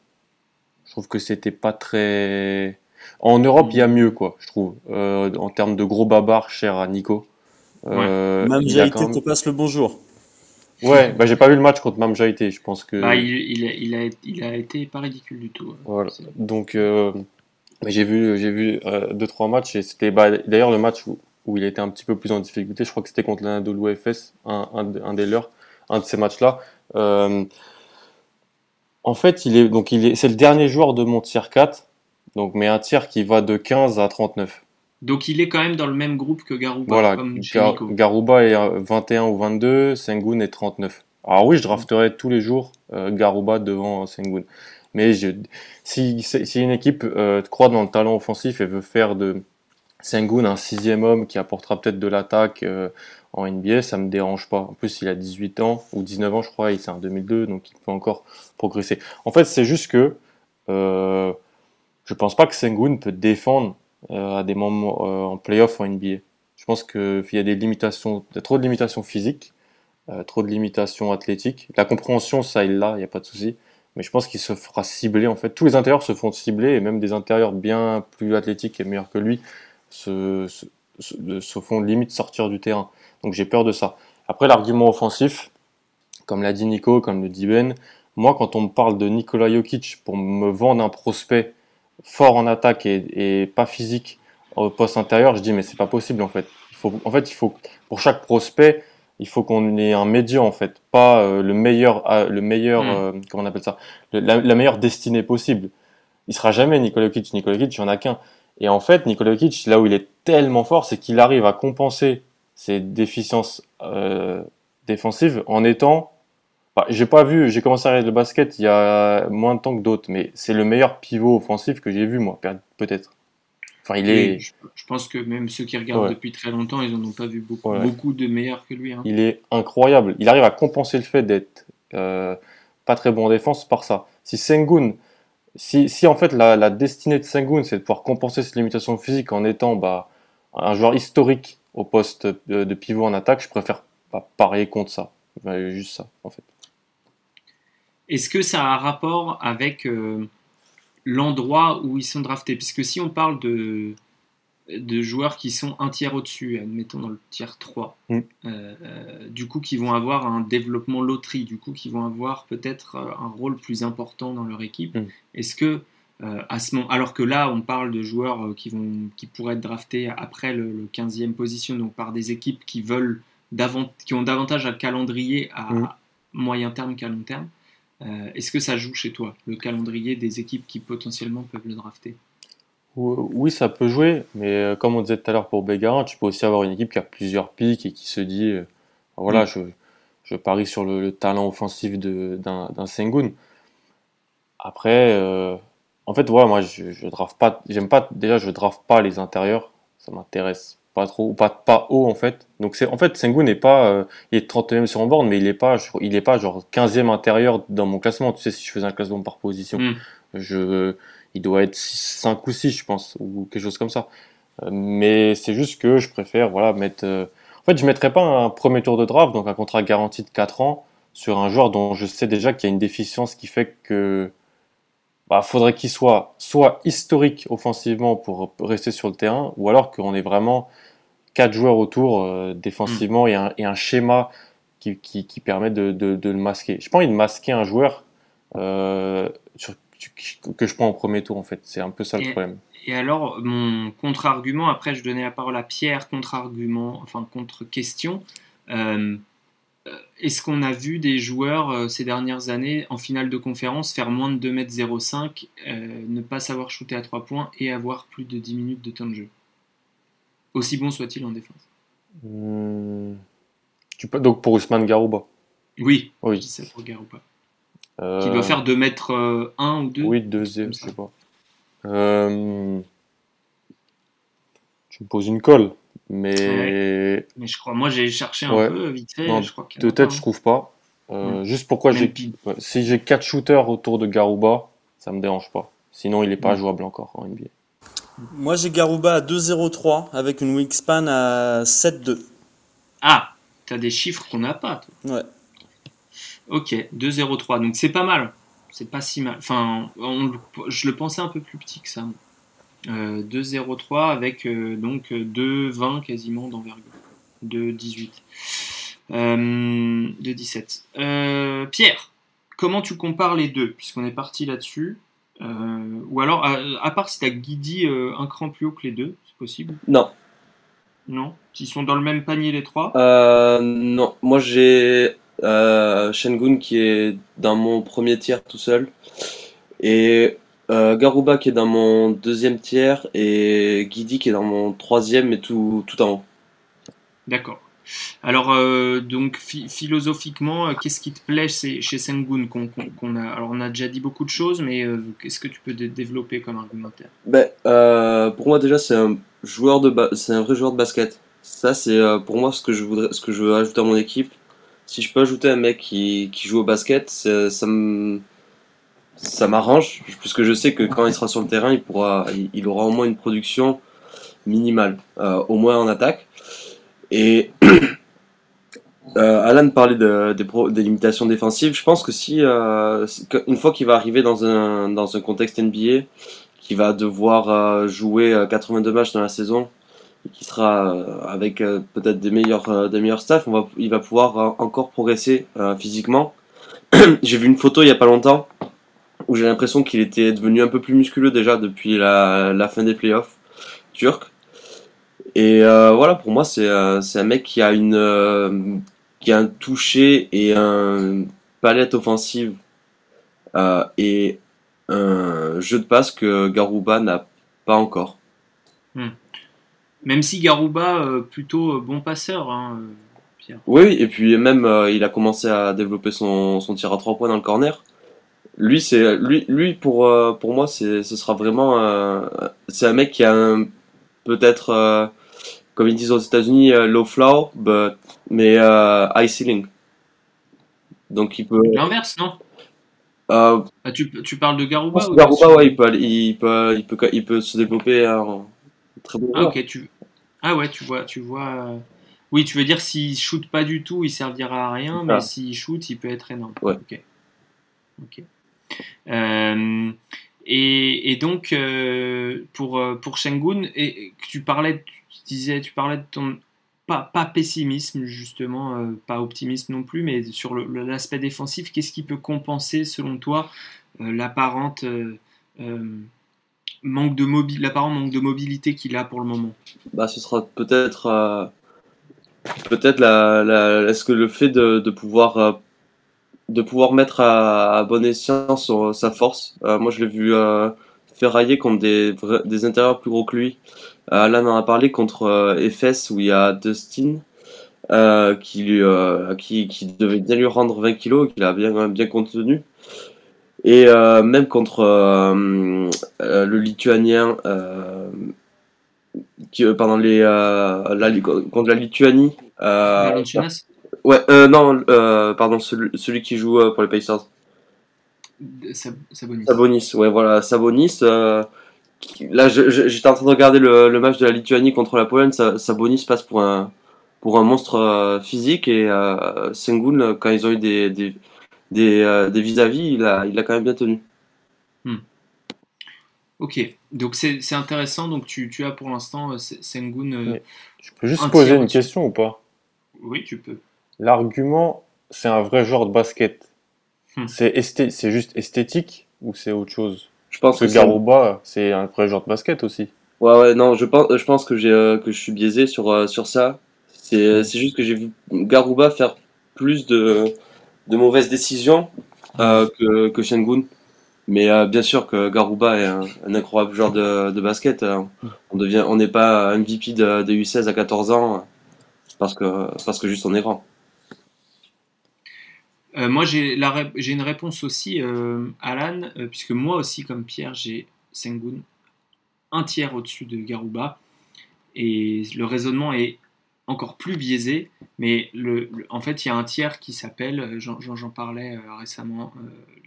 je trouve que c'était pas très. En Europe, il y a mieux, quoi, je trouve. Euh, en termes de gros babar, cher à Nico. Euh, Même Jaïté te passe le bonjour. Ouais, bah j'ai pas vu le match contre Mam Jaïté, je pense que. Bah, il, il, a, il, a, il, a, été pas ridicule du tout. Hein. Voilà. Donc, euh, j'ai vu, j'ai vu euh, deux trois matchs et c'était bah, d'ailleurs le match où, où, il était un petit peu plus en difficulté. Je crois que c'était contre l'Anadolu FS, un, un, un, des leurs, un de ces matchs-là. Euh, en fait, il est donc il est, c'est le dernier joueur de mon tier 4, donc mais un tiers qui va de 15 à 39. Donc il est quand même dans le même groupe que Garouba. Voilà, Garouba est 21 ou 22, Sengun est 39. Alors oui, je drafterai tous les jours euh, Garouba devant Sengun. Mais si, une équipe euh, croit dans le talent offensif et veut faire de Sengun, un sixième homme qui apportera peut-être de l'attaque euh, en NBA, ça me dérange pas. En plus, il a 18 ans ou 19 ans, je crois, il c'est en 2002, donc il peut encore progresser. En fait, c'est juste que euh, je pense pas que Sengun peut défendre euh, à des moments en playoff en NBA. Je pense qu'il y a des limitations, y a trop de limitations physiques, trop de limitations athlétiques. La compréhension, ça, il l'a, il n'y a pas de souci. Mais je pense qu'il se fera cibler, en fait. Tous les intérieurs se font cibler, et même des intérieurs bien plus athlétiques et meilleurs que lui se, se, font limite sortir du terrain. Donc j'ai peur de ça. Après, l'argument offensif, comme l'a dit Nico, comme le dit Ben, moi, quand on me parle de Nikola Jokic pour me vendre un prospect fort en attaque et, et pas physique au poste intérieur, je dis mais c'est pas possible en fait. En fait, il faut pour chaque prospect, il faut qu'on ait un médian en fait, pas euh, le meilleur, euh, le meilleur, Mm. euh, comment on appelle ça, le- la, la meilleure destinée possible. Il sera jamais Nikola Jokic. Nikola Jokic, il y en a qu'un. Et en fait, Nikola Jokic, là où il est tellement fort, c'est qu'il arrive à compenser ses déficiences euh, défensives en étant. Bah, j'ai pas vu, j'ai commencé à regarder le basket il y a moins de temps que d'autres, mais c'est le meilleur pivot offensif que j'ai vu moi, peut-être. Enfin, il est, Oui, je, je pense que même ceux qui regardent Ouais. depuis très longtemps, ils en ont pas vu beaucoup, Ouais. beaucoup de meilleurs que lui. hein. il est incroyable. Il arrive à compenser le fait d'être euh, pas très bon en défense par ça. Si Sengun, si, si en fait la, la destinée de Sengun, c'est de pouvoir compenser ses limitations physiques en étant bah, un joueur historique au poste de, pivot en attaque, je préfère pas parier contre ça. Juste ça, en fait. Est-ce que ça a un rapport avec euh, l'endroit où ils sont draftés Puisque si on parle de, de joueurs qui sont un tiers au-dessus, admettons dans le tiers 3, Mm. euh, euh, du coup qui vont avoir un développement loterie, du coup qui vont avoir peut-être euh, un rôle plus important dans leur équipe, Mm. est-ce que euh, à ce moment, alors que là on parle de joueurs qui, vont, qui pourraient être draftés après le, le 15e position, donc par des équipes qui veulent qui ont davantage un calendrier à Mm. moyen terme qu'à long terme. Euh, Est-ce que ça joue chez toi, le calendrier des équipes qui potentiellement peuvent le drafter? Ou- Oui, ça peut jouer, mais euh, comme on disait tout à l'heure pour Bégarin, tu peux aussi avoir une équipe qui a plusieurs pics et qui se dit, euh, voilà, Mm. je, je parie sur le, le talent offensif d'un d'un Sengun. Après, euh, en fait, voilà, moi, je, je draft pas, j'aime pas, déjà, je draft pas les intérieurs, ça m'intéresse pas trop, ou pas, pas haut, en fait. Donc, c'est, en fait, Sengun n'est pas, euh, il est 30e sur mon board, mais il est pas, il est pas genre 15e intérieur dans mon classement. Tu sais, si je faisais un classement par position, Mm. je, il doit être 5 ou 6, je pense, ou quelque chose comme ça. Euh, Mais c'est juste que je préfère, voilà, mettre, euh, en fait, je mettrais pas un premier tour de draft, donc un contrat garanti de 4 ans, sur un joueur dont je sais déjà qu'il y a une déficience qui fait que bah, faudrait qu'il soit soit historique offensivement pour rester sur le terrain, ou alors qu'on ait vraiment quatre joueurs autour euh, défensivement et, un, et un schéma qui, qui, qui permet de, de, de le masquer. Je pas envie de masquer un joueur euh, sur- que je prends au premier tour en fait. C'est un peu ça le Et- problème. Et alors, mon contre-argument, après je donnais la parole à Pierre, contre-argument, enfin contre-question. euh, Est-ce qu'on a vu des joueurs ces dernières années en finale de conférence faire moins de 2m05, euh, ne pas savoir shooter à 3 points et avoir plus de 10 minutes de temps de jeu? Aussi bon soit-il en défense. Hmm. Tu peux, donc pour Ousmane Garouba. Oui, je Oui. dis ça pour Gare ou pas. Euh, Qui doit faire 2 mètres 1 ou 2 Oui, deuxième, comme je ça. sais pas. Euh, Tu me poses une colle, mais Mais je crois, moi j'ai cherché un Ouais. peu vite fait, Non, je crois de tête, je trouve pas. Euh, Mm. Juste pourquoi j'ai ouais, si j'ai quatre shooters autour de Garouba, ça me dérange pas. Sinon, il est pas Mm. jouable encore en NBA. Moi, j'ai Garouba à 2,03 avec une wingspan à 7,2. Ah, t'as des chiffres qu'on n'a pas. toi. Ouais. Ok, 2-0-3, donc c'est pas mal. C'est pas si mal. Enfin, on je le pensais un peu plus petit que ça. moi. Euh, 2-0-3 avec euh, donc euh, 2-20 quasiment d'envergure. 2-18. Euh, 2-17. Euh, Pierre, comment tu compares les deux Puisqu'on est parti là-dessus? Euh, ou alors, à, à part si t'as Guidi euh, un cran plus haut que les deux, c'est possible Non. Non S'ils sont dans le même panier les trois Euh, non, moi j'ai euh, Shengun qui est dans mon premier tiers tout seul et euh, Garuba qui est dans mon deuxième tiers et Guidi qui est dans mon troisième et tout, tout en haut. D'accord. Alors, euh, donc, phi- philosophiquement, euh, qu'est-ce qui te plaît chez, Sengun qu'on, a Alors, on a déjà dit beaucoup de choses, mais euh, qu'est-ce que tu peux dé- développer comme argumentaire? Ben, pour moi déjà c'est un un vrai joueur de basket. Ça, c'est pour moi ce que je voudrais, ce que je veux ajouter à mon équipe. Si je peux ajouter un mec qui, joue au basket, ça, me ça m'arrange, puisque je sais que quand il sera sur le terrain, il, pourra, il, aura au moins une production minimale, au moins en attaque. Et euh, Alan parlait de, des limitations défensives. Je pense que si, euh, une fois qu'il va arriver dans un, dans un contexte NBA, qui va devoir jouer 82 matchs dans la saison, et qui sera avec peut-être des meilleurs, des meilleurs staffs, on va, il va pouvoir encore progresser physiquement. J'ai vu une photo il n'y a pas longtemps où j'ai l'impression qu'il était devenu un peu plus musculeux déjà depuis la, fin des playoffs turcs. Et euh, voilà, pour moi, c'est euh, un mec qui a, une, euh, qui a un toucher et un palette offensive et un jeu de passe que Garouba n'a pas encore. Hmm. Même si Garouba, plutôt bon passeur, hein, Oui, et puis même, il a commencé à développer son, son tir à trois points dans le corner lui c'est lui lui pour euh, pour moi c'est ce sera vraiment c'est un mec qui a un peut-être euh, comme ils disent aux États-Unis euh, low floor but mais high ceiling. Donc il peut l'inverse non? Ah, tu, tu, parles de Garouba ou Garouba ouais il peut, il peut il peut il peut se développer en très bon ah ok tu ah ouais tu vois tu vois oui tu veux dire s'il shoot pas du tout il servira à rien mais s'il shoot il peut être énorme. Ouais. Ok. Ok. Euh, et, donc, euh, pour, euh, pour Shengun, et, tu parlais, disais, tu parlais de ton pas, pas, pessimisme justement, pas optimisme non plus, mais sur l'aspect défensif, qu'est-ce qui peut compenser selon toi l'apparente manque de l'apparent manque de mobilité qu'il a pour le moment? Bah, ce sera peut-être peut-être la, est-ce que le fait de, de pouvoir de pouvoir mettre à, bon escient sa force. Euh, moi, je l'ai vu euh, ferrailler contre des, des intérieurs plus gros que lui. Euh, là, on en a parlé contre Efes où il y a Dustin. qui, lui, qui, qui, devait bien lui rendre 20 kilos, qu'il a bien, bien contenu. Et même contre le lituanien, qui, pendant les, la, contre la Lituanie, Ouais, euh, non, euh, pardon, celui, qui joue euh, pour les Pacers. Sabonis. Sabonis, ouais, voilà, Sabonis. Là, j'étais en train de regarder le, match de la Lituanie contre la Pologne. Sabonis passe pour un, pour un monstre physique et Sengun, quand ils ont eu des, des, des, vis-à-vis, il, a, il a quand même bien tenu. Hmm. Ok, donc c'est intéressant. Donc tu, tu as pour l'instant Sengun. je peux juste poser une question ou pas? Oui, tu peux. L'argument, c'est un vrai genre de basket. Hmm. C'est c'est juste esthétique ou c'est autre chose? Je pense que, Garouba, c'est un vrai genre de basket aussi. Ouais, ouais, non, je pense, je pense que, j'ai, euh, que je suis biaisé sur, euh, sur ça. C'est, hmm. c'est juste que j'ai vu Garouba faire plus de, de mauvaises décisions euh, que, que Shengun. Mais bien sûr que Garouba est un, incroyable joueur de, de basket. On devient, on n'est pas MVP de, de U16 à 14 ans parce que, parce que juste on est grand. Euh, moi, j'ai une réponse aussi, euh, Alan, euh, puisque moi aussi, comme Pierre, j'ai Sengun un tiers au-dessus de Garouba. Et le raisonnement est encore plus biaisé, mais en fait, il y a un tiers qui s'appelle, j'en parlais récemment,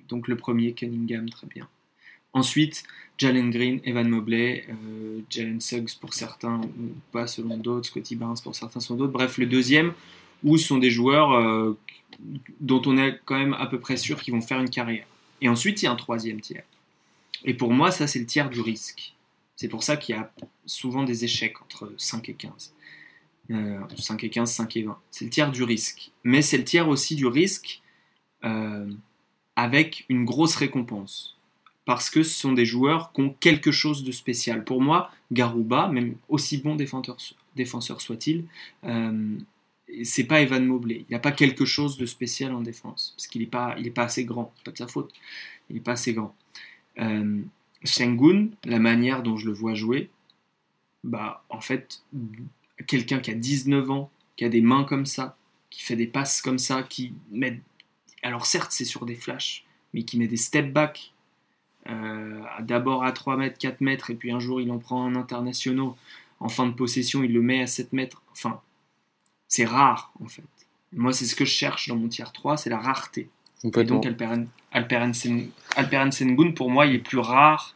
donc le premier, Cunningham, très bien. Ensuite, Jalen Green, Evan Mobley, Jalen Suggs pour certains, ou pas selon d'autres, Scotty Barnes pour certains selon d'autres. Bref, le deuxième, où ce sont des joueurs dont on est quand même à peu près sûr qu'ils vont faire une carrière. Et ensuite, il y a un troisième tiers. Et pour moi, ça, c'est le tiers du risque. C'est pour ça qu'il y a souvent des échecs entre 5 et 15. 5 et 15, 5 et 20. C'est le tiers du risque. Mais c'est le tiers aussi du risque euh, avec une grosse récompense. Parce que ce sont des joueurs qui ont quelque chose de spécial. Pour moi, Garouba, même aussi bon défenseur, soit-il, euh, c'est pas Evan Mobley. Il n'a pas quelque chose de spécial en défense, parce qu'il n'est pas, est pas assez grand. Pas de sa faute. Il n'est pas assez grand. Euh, la manière dont je le vois jouer, bah, en fait, quelqu'un qui a 19 ans, qui a des mains comme ça, qui fait des passes comme ça, qui met. Alors, certes, c'est sur des flashs, mais qui met des step back. Euh, d'abord à 3 mètres, 4 mètres, et puis un jour il en prend un international en fin de possession, il le met à 7 mètres. Enfin, c'est rare en fait. Moi, c'est ce que je cherche dans mon tiers 3, c'est la rareté. Et donc Alperen, Alperen, Sengun, pour moi, il est plus rare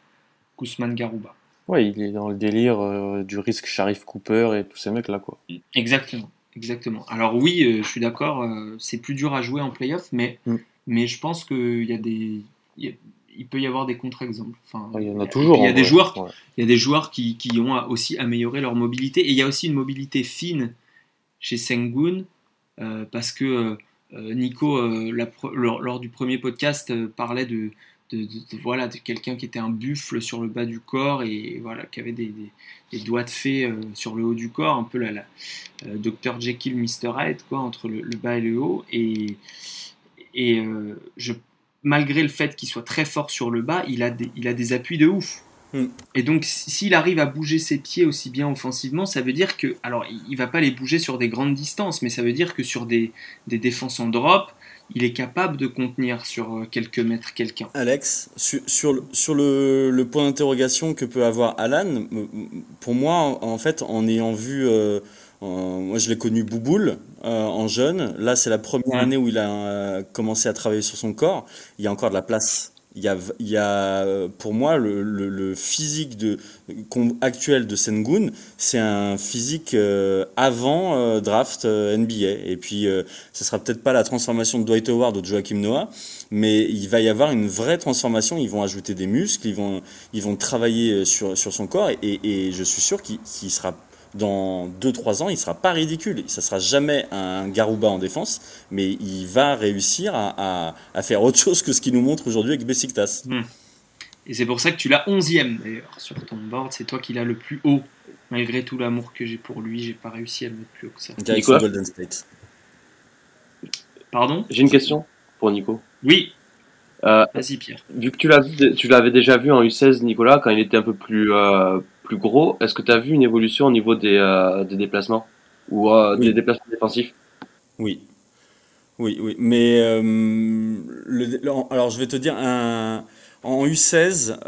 qu'Ousmane Garouba. Ouais, il est dans le délire euh, du risque Sharif Cooper et tous ces mecs-là, quoi. Exactement, exactement. Alors oui, euh, je suis d'accord, euh, c'est plus dur à jouer en playoff, mais, mm. mais je pense qu'il y a des... Il, peut y avoir des contre-exemples. Enfin, il y en a toujours. Il y a, des joueurs, il y a des joueurs qui, qui, ont aussi amélioré leur mobilité. Et il y a aussi une mobilité fine chez Sengun, parce que euh, Nico, euh, lors, du premier podcast, euh, parlait de, voilà, quelqu'un qui était un buffle sur le bas du corps et voilà, qui avait des, doigts de fée sur le haut du corps, un peu la, Dr Jekyll, Mr Hyde, quoi, entre le, bas et le haut. Et, malgré le fait qu'il soit très fort sur le bas, il a des, il a des appuis de ouf. Mm. Et donc, s'il arrive à bouger ses pieds aussi bien offensivement, ça veut dire que. Alors, il va pas les bouger sur des grandes distances, mais ça veut dire que sur des, des défenses en drop, il est capable de contenir sur euh, quelques mètres quelqu'un. Alex, sur, sur, le, le, point d'interrogation que peut avoir Alan, pour moi, en fait, en ayant vu. Euh, moi, je l'ai connu Bouboule euh, en jeune. Là, c'est la première année où il a commencé à travailler sur son corps. Il y a encore de la place il y a, y a pour moi le, le, physique de, actuel de Sengun, c'est un physique euh, avant euh, draft euh, NBA. Et puis, ce sera peut-être pas la transformation de Dwight Howard ou de Joachim Noah, mais il va y avoir une vraie transformation. Ils vont ajouter des muscles, ils vont, ils vont travailler sur, sur son corps, et, et je suis sûr qu'il sera dans 2-3 ans, il ne sera pas ridicule. Ça ne sera jamais un Garouba en défense, mais il va réussir à, faire autre chose que ce qu'il nous montre aujourd'hui avec Besiktas. Hmm. Et c'est pour ça que tu l'as 11e d'ailleurs sur ton board. C'est toi qui l'as le plus haut. Malgré tout l'amour que j'ai pour lui, j'ai pas réussi à le mettre plus haut que ça. Nico Golden State. Pardon? J'ai une question pour Nico. Oui. Euh, Vas-y Pierre. Vu que tu l'avais déjà vu en U16, Nicolas, quand il était un peu plus, euh, plus gros, est-ce que tu as vu une évolution au niveau des, euh, des déplacements ou euh, des déplacements défensifs? Oui. Oui, oui. Mais euh, le, alors je vais te dire, un, en U16,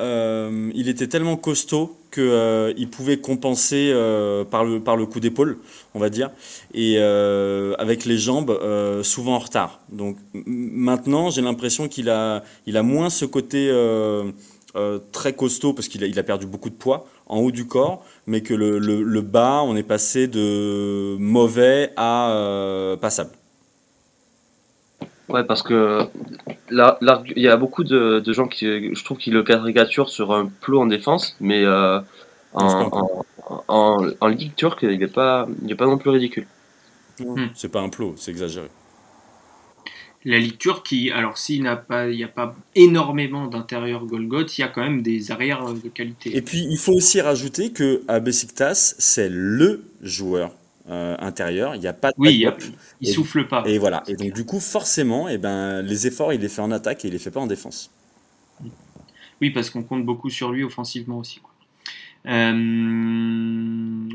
il était tellement costaud qu'il il pouvait compenser par, le, par le coup d'épaule, on va dire, et avec les jambes souvent en retard. Donc maintenant, j'ai l'impression qu'il a, il a moins ce côté très costaud parce qu'il a, il a perdu beaucoup de poids en haut du corps, mais que le, le, bas, on est passé de mauvais à euh, passable. Ouais, parce que là, il y a beaucoup de, de, gens qui, je trouve, qui le caricaturent sur un plot en défense, mais euh, en, en, en, ligue turque, il n'est pas, il pas non plus ridicule. Hmm. C'est pas un plot, c'est exagéré la lecture qui, alors s'il n'a pas, il n'y a pas énormément d'intérieur Golgoth, il y a quand même des arrières de qualité. Et puis il faut aussi rajouter que à Besiktas, c'est le joueur euh, intérieur. Il n'y a pas de oui, il, ne souffle pas. Et voilà. Et donc du coup, forcément, et eh ben les efforts, il les fait en attaque et il les fait pas en défense. Oui, parce qu'on compte beaucoup sur lui offensivement aussi.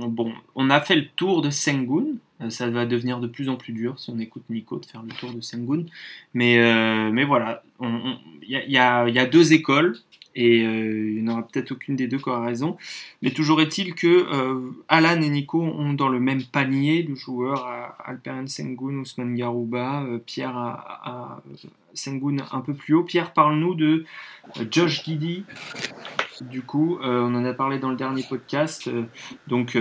Bon, on a fait le tour de Sengun. Euh, ça va devenir de plus en plus dur si on écoute Nico de faire le tour de Sengun. Mais, euh, mais voilà, il y, a, deux écoles et il n'y en aura peut-être aucune des deux qui aura raison. Mais toujours est-il que Alan et Nico ont dans le même panier le joueur à Alperen Sengun, Ousmane Garouba, Pierre à, Sengun un peu plus haut. Pierre, parle-nous de Josh Giddy. Du coup, on en a parlé dans le dernier podcast. donc,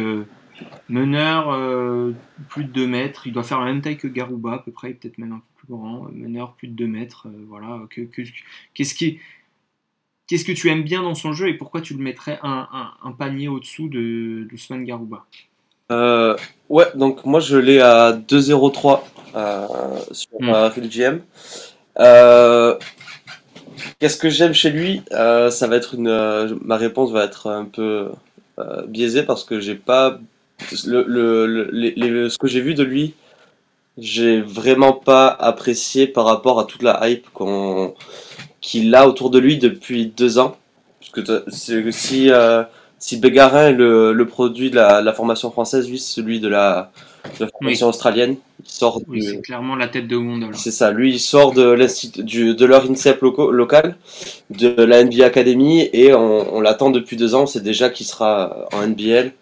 Meneur, euh, plus de 2 mètres. Il doit faire la même taille que Garouba, à peu près, peut-être même un peu plus grand. Meneur, plus de 2 mètres. Euh, voilà. qu'est-ce, qui, qu'est-ce que tu aimes bien dans son jeu et pourquoi tu le mettrais un, panier au-dessous de d'Ousmane Garouba euh, Ouais, donc moi je l'ai à 2-0-3 sur hmm. Qu'est-ce que j'aime chez lui? Ça va être une. ma réponse va être un peu biaisée parce que j'ai pas le, ce que j'ai vu de lui, j'ai vraiment pas apprécié par rapport à toute la hype qu'il a autour de lui depuis deux ans. Parce que si, euh, si Bégarin est le, produit de la, formation française, lui, c'est celui de la, formation australienne. Il sort c'est clairement la tête de monde. C'est ça, lui, il sort de, de leur INSEP local, de la NBA Academy, et on, on l'attend depuis deux ans. C'est déjà qu'il sera en NBL.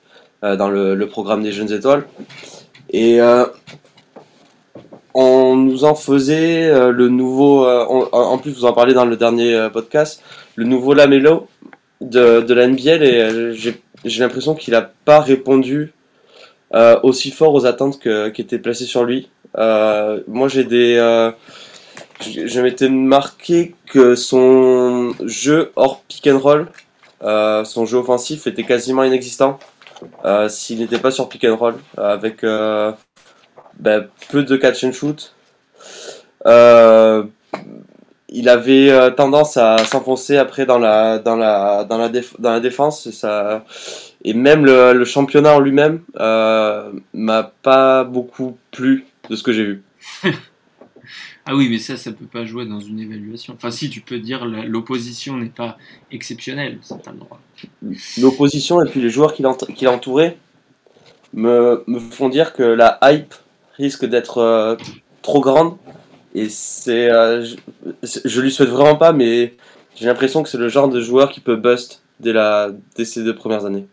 dans le, programme des jeunes étoiles. Et on nous en faisait le nouveau, en plus vous en parlez dans le dernier podcast, le nouveau Lamelo de, la NBL et j'ai l'impression qu'il n'a pas répondu aussi fort aux attentes qui étaient placées sur lui. moi j'ai des je, m'étais marqué que son jeu hors pick and roll, euh, son jeu offensif était quasiment inexistant euh, s'il n'était pas sur pick and roll, avec euh, ben, peu de catch and shoot. il avait tendance à s'enfoncer après dans la, dans la, dans la, dans la défense. Et, ça, et même le, le championnat en lui-même m'a pas beaucoup plu de ce que j'ai vu. Ah oui, mais ça, ça peut pas jouer dans une évaluation. Enfin, si, tu peux dire l'opposition n'est pas exceptionnelle, t'as le droit. L'opposition et puis les joueurs qui l'entouraient me, me font dire que la hype risque d'être euh, trop grande. Et c'est. Euh, je, je, lui souhaite vraiment pas, mais j'ai l'impression que c'est le genre de joueur qui peut bust dès, la, dès ces deux premières années.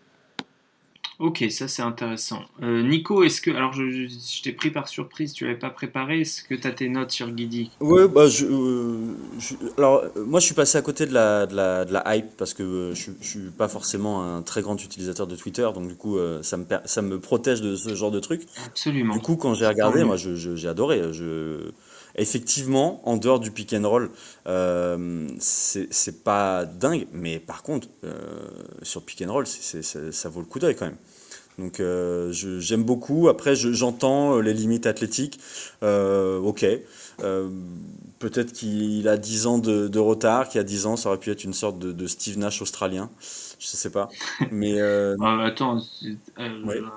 Ok, ça c'est intéressant. Euh, Nico, est-ce que. Alors je, t'ai pris par surprise, tu l'avais pas préparé. Est-ce que tu as tes notes sur Guidi Oui, bah, je, euh, alors moi je suis passé à côté de la, de la, de la hype parce que euh, je, je suis pas forcément un très grand utilisateur de Twitter, donc du coup ça, me, ça me protège de ce genre de truc. Absolument. Du coup, quand j'ai regardé, moi j'ai adoré. Je, effectivement, en dehors du pick and roll, euh, c'est pas dingue, mais par contre, sur pick and roll, ça vaut le coup d'œil quand même. Donc euh, j'aime beaucoup. Après, j'entends euh, les limites athlétiques. Euh, ok. Peut-être qu'il a 10 ans de, retard, qu'il a 10 ans, ça aurait pu être une sorte de, Steve Nash australien. Je sais pas. Mais. Attends,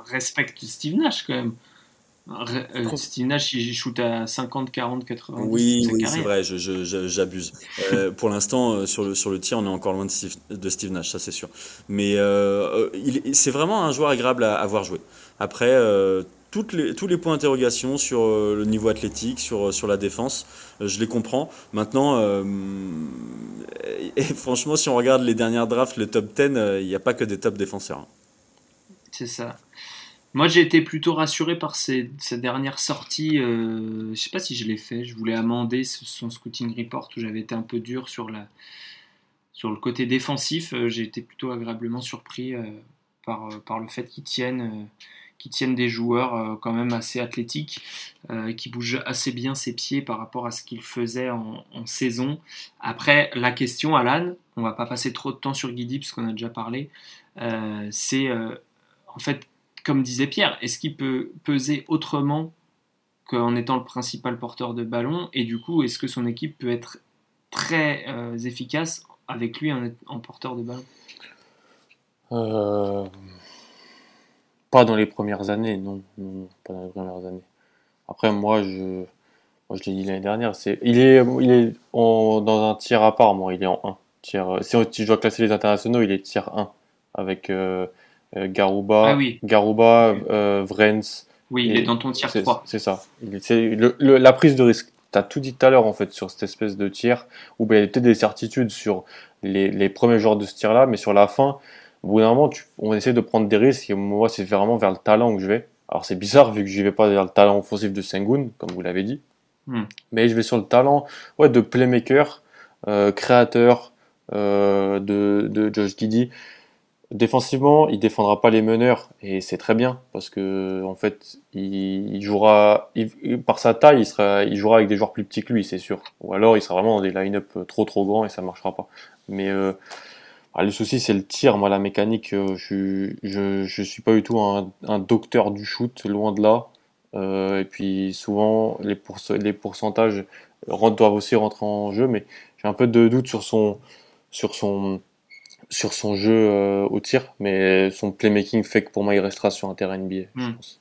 respecte Steve Nash quand même. Euh, Steve Nash, il shoot à 50, 40, 80. Oui, oui c'est vrai, j'abuse. euh, pour l'instant, euh, sur, le, sur le tir, on est encore loin de Steve, de Steve Nash, ça c'est sûr. Mais euh, c'est vraiment un joueur agréable à, avoir joué. Après, toutes les, tous les points d'interrogation sur le niveau athlétique, sur, sur la défense, je les comprends. Maintenant, et franchement, si on regarde les dernières drafts, le top 10, il n'y a pas que des top défenseurs. Hein. C'est ça. Moi, j'ai été plutôt rassuré par ces, dernières sorties. Euh, je sais pas si je l'ai fait. Je voulais amender son scouting report où j'avais été un peu dur sur, sur le côté défensif. Euh, j'ai été plutôt agréablement surpris euh, par, euh, par le fait qu'ils tiennent, des joueurs quand même assez athlétiques, qui bougent assez bien ses pieds par rapport à ce qu'ils faisaient en, en, saison. Après, la question, Alan, on va pas passer trop de temps sur Guidi parce qu'on a déjà parlé. c'est en fait comme disait Pierre, est-ce qu'il peut peser autrement qu'en étant le principal porteur de ballon Et du coup, est-ce que son équipe peut être très euh, efficace avec lui en, porteur de ballon? Euh, Pas dans les premières années, non, Pas dans les premières années. Après, moi, je, moi, je l'ai dit l'année dernière, c'est, il est, il dans un tiers à part, moi, il est en 1. Tiers, si, je dois classer les internationaux, il est tiers 1. Avec. Euh, euh, Garuba, ah Garuba euh, Vrens. Oui, il est dans ton tiers 3. C'est ça. C'est la prise de risque. Tu as tout dit tout à l'heure en fait sur cette espèce de tir où ben, il y a peut-être des certitudes sur les, les, premiers joueurs de ce tir-là, mais sur la fin, au bout d'un moment, on essaie de prendre des risques et moi, c'est vraiment vers le talent que je vais. Alors c'est bizarre vu que je vais pas vers le talent offensif de Sengun, comme vous l'avez dit, hmm. mais je vais sur le talent ouais, de playmaker, euh, créateur euh, de, de Josh Giddy. Défensivement, il défendra pas les meneurs et c'est très bien parce que en fait, il, jouera par sa taille, il sera, il jouera avec des joueurs plus petits que lui, c'est sûr. Ou alors, il sera vraiment dans des line-up trop trop grands et ça marchera pas. Mais euh, bah, le souci, c'est le tir. Moi, la mécanique, euh, je, je, suis pas du tout un, docteur du shoot, loin de là. Euh, et puis souvent, les, pourcentages doivent aussi rentrer en jeu, mais j'ai un peu de doute sur son sur son sur son jeu euh, au tir, mais son playmaking fait que pour moi il restera sur un terrain NBA. Je hmm. pense.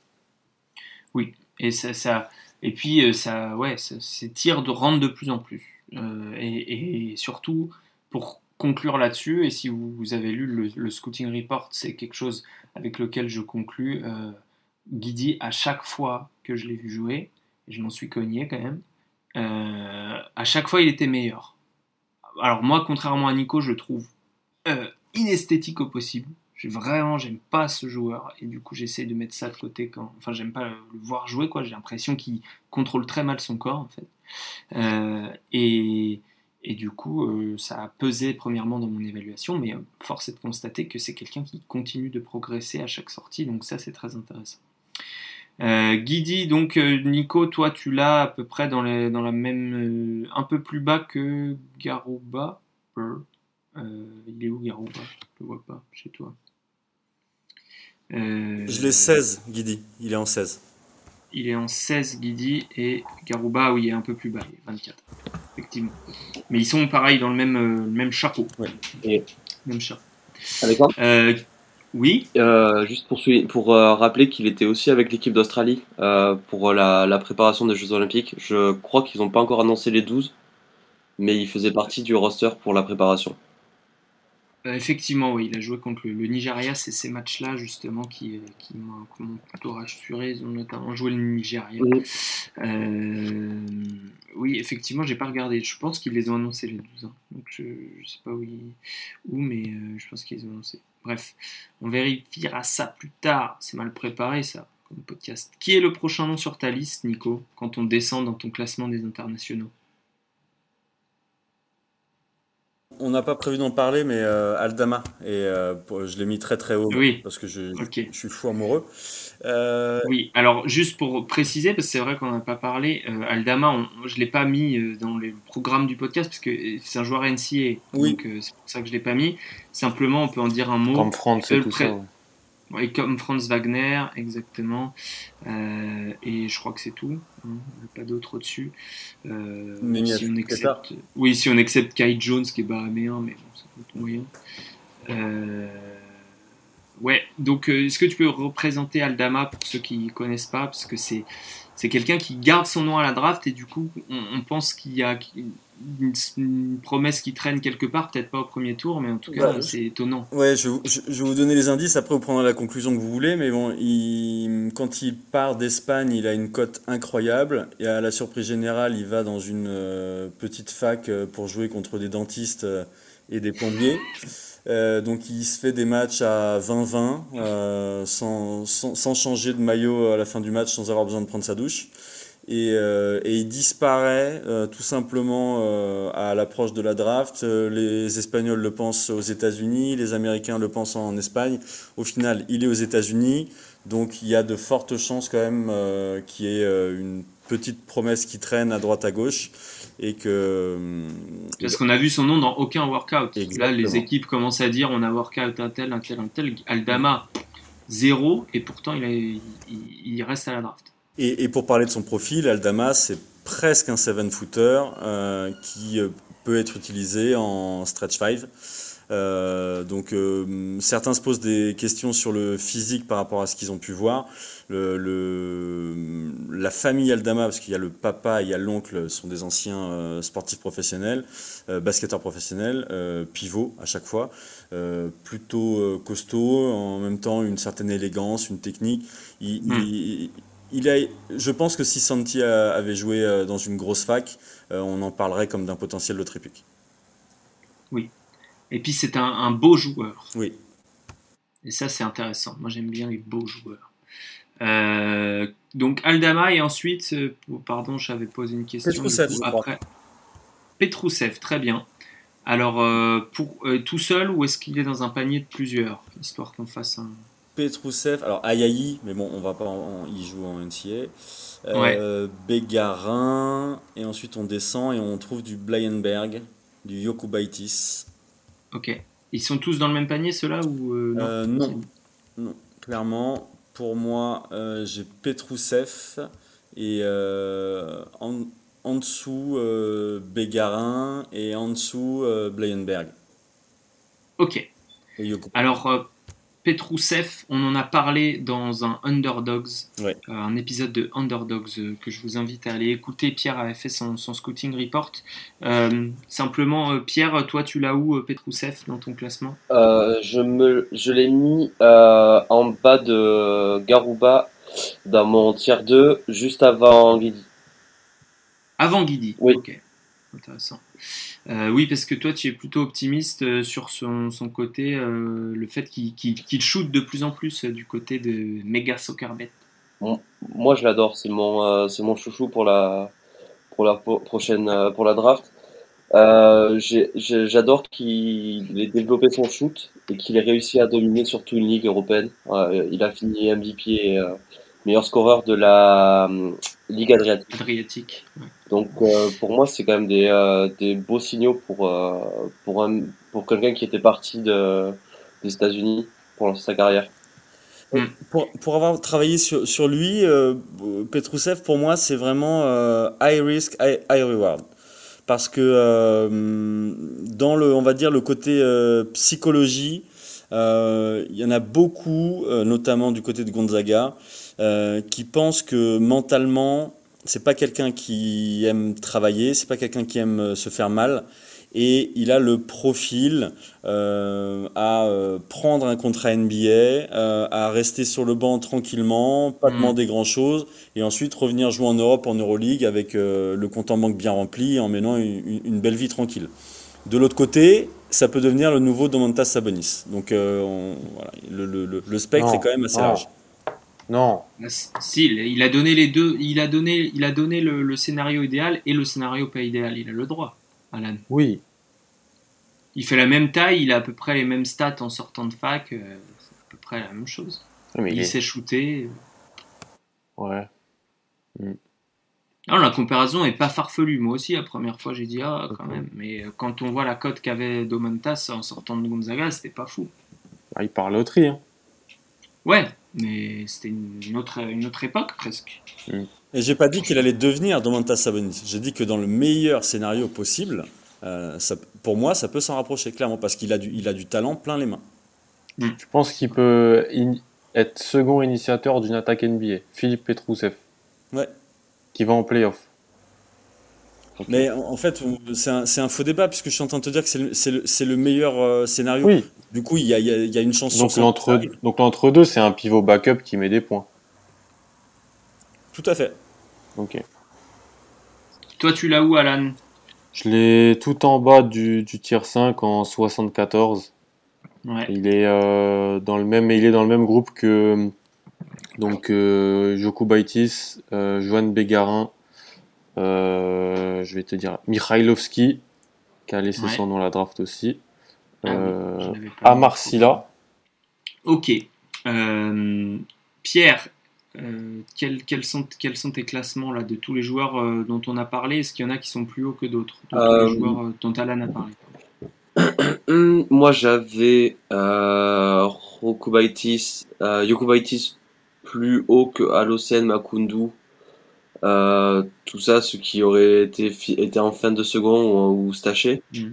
Oui, et ça, ça et puis euh, ça, ouais, ces tirs de rentrent de plus en plus. Euh, et, surtout pour conclure là-dessus, et si vous, avez lu le, scouting report, c'est quelque chose avec lequel je conclus. Guidi, à chaque fois que je l'ai vu jouer, je m'en suis cogné quand même, à chaque fois il était meilleur. Alors moi, contrairement à Nico, je trouve euh, inesthétique au possible. vraiment, j'aime pas ce joueur. Et du coup, j'essaie de mettre ça de côté quand. Enfin, j'aime pas le voir jouer, quoi. J'ai l'impression qu'il contrôle très mal son corps, en fait. Euh, et, et, du coup, euh, ça a pesé premièrement dans mon évaluation, mais force est de constater que c'est quelqu'un qui continue de progresser à chaque sortie. Donc, ça, c'est très intéressant. Guidi, donc Nico, toi tu l'as à peu près dans, dans la même, un peu plus bas que Garouba. Il est où Garouba Je le vois pas chez toi. Euh, je l'ai 16, Guidi. Il est en 16. Il est en 16, Guidi, et Garouba, oui, il est un peu plus bas, il est 24. Effectivement. Mais ils sont pareil dans le même, euh, même chapeau. Ouais. Et... Même chapeau. Avec moi euh, Oui. juste pour, pour rappeler qu'il était aussi avec l'équipe d'Australie pour la, la, préparation des Jeux Olympiques. Je crois qu'ils n'ont pas encore annoncé les 12, mais il faisait partie du roster pour la préparation. Euh, effectivement, oui, il a joué contre le, Nigeria. C'est ces matchs-là, justement, qui, euh, qui m'ont plutôt rassuré. Ils ont notamment joué le Nigeria. Oui, euh, oui effectivement, j'ai pas regardé. Je pense qu'ils les ont annoncés les 12 ans. Donc, je, ne sais pas où, où mais je pense qu'ils les ont annoncés. Bref, on vérifiera ça plus tard. C'est mal préparé, ça, comme podcast. Qui est le prochain nom sur ta liste, Nico, quand on descend dans ton classement des internationaux? On n'a pas prévu d'en parler, mais euh, Aldama, et euh, je l'ai mis très très haut oui. parce que je, suis fou amoureux. Euh, oui, alors juste pour préciser, parce que c'est vrai qu'on n'a pas parlé, Aldama, je ne l'ai pas mis dans le programme du podcast parce que c'est un joueur NCA, donc c'est pour ça que je ne l'ai pas mis. Simplement, on peut en dire un mot. Comme France et tout ça. Et comme Franz Wagner, exactement. Euh, et je crois que c'est tout. Hein, pas d'autre au-dessus. Euh, si on accepte... Oui, si on accepte Kai Jones qui est bahaméen, mais bon, ça être moyen. Euh, ouais, donc est-ce que tu peux représenter Aldama pour ceux qui ne connaissent pas? Parce que c'est c'est quelqu'un qui garde son nom à la draft et du coup on, pense qu'il y a une, promesse qui traîne quelque part, peut-être pas au premier tour, mais en tout cas c'est étonnant. Ouais, je, vais vous donner les indices, après vous prendrez la conclusion que vous voulez, mais bon, il, quand il part d'Espagne, il a une cote incroyable et à la surprise générale, il va dans une euh, petite fac euh, pour jouer contre des dentistes euh, et des plombiers. Euh, donc il se fait des matchs à 20-20 euh, sans, sans, sans, changer de maillot à la fin du match, sans avoir besoin de prendre sa douche. Et, euh, et il disparaît euh, tout simplement euh, à l'approche de la draft. les Espagnols le pensent aux États-Unis, les Américains le pensent en Espagne. Au final, il est aux États-Unis, donc il y a de fortes chances quand même qu'il y ait une petite promesse qui traîne à droite à gauche et que. Parce qu'on a vu son nom dans aucun workout. Là, les équipes commencent à dire on a workout un tel, un tel, un tel. Aldama, zéro, et pourtant il, il, reste à la draft. Et, et, pour parler de son profil, Aldama, c'est presque un seven footer euh, qui euh, peut être utilisé en stretch 5. Euh, donc euh, certains se posent des questions sur le physique par rapport à ce qu'ils ont pu voir. Le, la famille Aldama, parce qu'il y a le papa, il y a l'oncle, sont des anciens euh, sportifs professionnels, basketteurs professionnels, pivots à chaque fois, plutôt costaud, en même temps une certaine élégance, une technique. Hmm. Il, a, je pense que si Santi avait joué dans une grosse fac, on en parlerait comme d'un potentiel de tripic. Oui, et puis c'est un, beau joueur. Oui. Et ça c'est intéressant. Moi j'aime bien les beaux joueurs. Euh, donc Aldama et ensuite, euh, pardon, j'avais posé une question. Petrousev, après. Petrousev, très bien. Alors, euh, pour tout seul ou est-ce qu'il est dans un panier de plusieurs, histoire qu'on fasse un. Petrousev, alors Ayayi, mais bon, on va pas, y jouer en NCA. Euh, Bégarin, et ensuite on descend et on trouve du Blyenberg, du Yokubaitis. Ok. Ils sont tous dans le même panier, ceux-là ou euh, non, euh, non. Clairement, pour moi, euh, j'ai Petrousev et en, en, dessous Bégarin et en dessous Bleyenberg. Ok. Alors, Petrousev, on en a parlé dans un Underdogs, euh, un épisode de Underdogs euh, que je vous invite à aller écouter. Pierre avait fait son, scouting report. Euh, simplement, Pierre, toi, tu l'as où, Petrousev, dans ton classement? Je, me, je l'ai mis en bas de Garouba dans mon tier 2, juste avant Guidi. Avant Guidi? Oui. Ok, intéressant. Euh, oui, parce que toi, tu es plutôt optimiste euh, sur son, son côté, euh, le fait qu'il qu'il shoot de plus en plus du côté de Mega Soccerbet. moi, je l'adore. C'est mon, c'est mon chouchou pour la, pour la prochaine, pour la draft. J'adore qu'il ait développé son shoot et qu'il ait réussi à dominer surtout une ligue européenne. il a fini MVP et meilleur scoreur de la Ligue Adriatique. Adriatique. Donc euh, pour moi, c'est quand même des, euh, des beaux signaux pour, euh, pour, un, pour quelqu'un qui était parti de, des États-Unis pour sa carrière. Hmm. Pour, pour, avoir travaillé sur, sur lui, Petrousev, pour moi, c'est vraiment high risk, high, reward. Parce que dans le, on va dire, le côté psychologie, il y en a beaucoup, notamment du côté de Gonzaga, qui pensent que mentalement, c'est pas quelqu'un qui aime travailler, c'est pas quelqu'un qui aime euh, se faire mal. Et il a le profil euh, à euh, prendre un contrat NBA, à rester sur le banc tranquillement, pas mm. demander grand chose, et ensuite revenir jouer en Europe, en Euroleague, avec le compte en banque bien rempli, en menant une, belle vie tranquille. De l'autre côté, ça peut devenir le nouveau Domantas Sabonis. Donc voilà, le, spectre est quand même assez large. Non. Bah, si, il a donné les deux. Il a donné, il a donné le, scénario idéal et le scénario pas idéal. Il a le droit, Alan. Oui. Il fait la même taille, il a à peu près les mêmes stats en sortant de fac. Euh, c'est à peu près la même chose. il, s'est shooté. Ouais. Mm. Non, la comparaison est pas farfelue. Moi aussi, la première fois, j'ai dit ah quand même. Mais euh, quand on voit la cote qu'avait Domantas en sortant de Gonzaga, c'était pas fou. Ah, il parle au tri. Hein. Ouais, mais c'était une autre, une autre époque presque. Et j'ai pas dit qu'il allait devenir Domantas Sabonis. J'ai dit que dans le meilleur scénario possible, euh, ça, pour moi, ça peut s'en rapprocher clairement parce qu'il a du, il a du talent plein les mains. Je pense qu'il peut être second initiateur d'une attaque NBA. Philippe Petrousev. Ouais. Qui va en playoff. Mais en fait, c'est un, un, faux débat puisque je suis en train de te dire que c'est le, le, meilleur euh, scénario. Oui. Du coup, il y a, y a, une chance donc l'entre, donc l'entre-deux, c'est un pivot backup qui met des points. Tout à fait. Ok. Toi, tu l'as où, Alan? Je l'ai tout en bas du, du tier 5 en 74. Ouais. Il est euh, dans le même, il est dans le même groupe que donc euh, Jokubaitis, euh, Joan Bégarin, euh, je vais te dire, Mikhailovski, qui a laissé son nom à la draft aussi. Ah euh, Amarsila. Ok. Euh, Pierre, quels, sont, quels sont tes classements là, de tous les joueurs dont on a parlé? Est-ce qu'il y en a qui sont plus hauts que d'autres? Les joueurs dont Alan a parlé Moi j'avais euh, Rokubaitis, Yokubaitis plus haut que Alocen Makundu euh, tout ça, ce qui aurait été, été en fin de second ou, staché. Mm.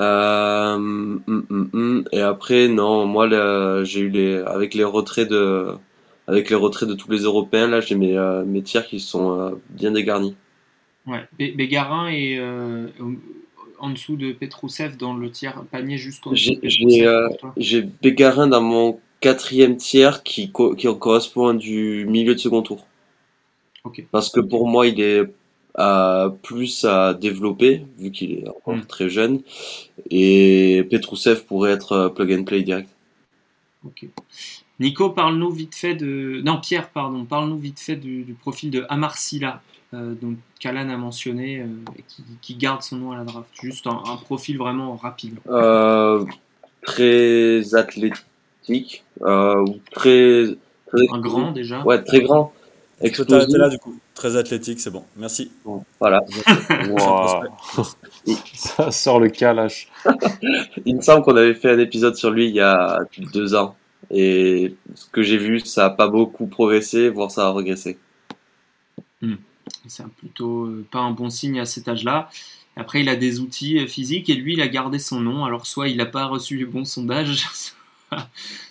Euh, mm, mm, et après, non, moi, j'ai eu les, avec les retraits de, avec les retraits de tous les Européens, là, j'ai mes, euh, mes tiers qui sont bien dégarnis. Ouais, Bégarin est en dessous de Petrousev dans le tiers panier dessous. J'ai Bégarin dans mon quatrième tiers qui, qui correspond du milieu de second tour. Parce que pour moi, il est à plus à développer, vu qu'il est encore hmm. très jeune. Et Petrousev pourrait être euh, plug and play direct. Ok. Nico, parle-nous vite fait de. Non, Pierre, pardon, parle-nous vite fait du, profil de Amarsila, euh, dont Kalan a mentionné, euh, et qui, garde son nom à la draft. Juste un, profil vraiment rapide. très athlétique, très, très, Un grand déjà. Ouais, très grand. Explosif. là du coup. Très athlétique, c'est bon. Merci. voilà. Ça sort le calache. il me semble qu'on avait fait un épisode sur lui il y a deux ans. Et ce que j'ai vu, ça n'a pas beaucoup progressé, voire ça a régressé. Hmm. C'est plutôt euh, pas un bon signe à cet âge-là. Après, il a des outils euh, physiques et lui, il a gardé son nom. Alors, soit il n'a pas reçu le bon sondage,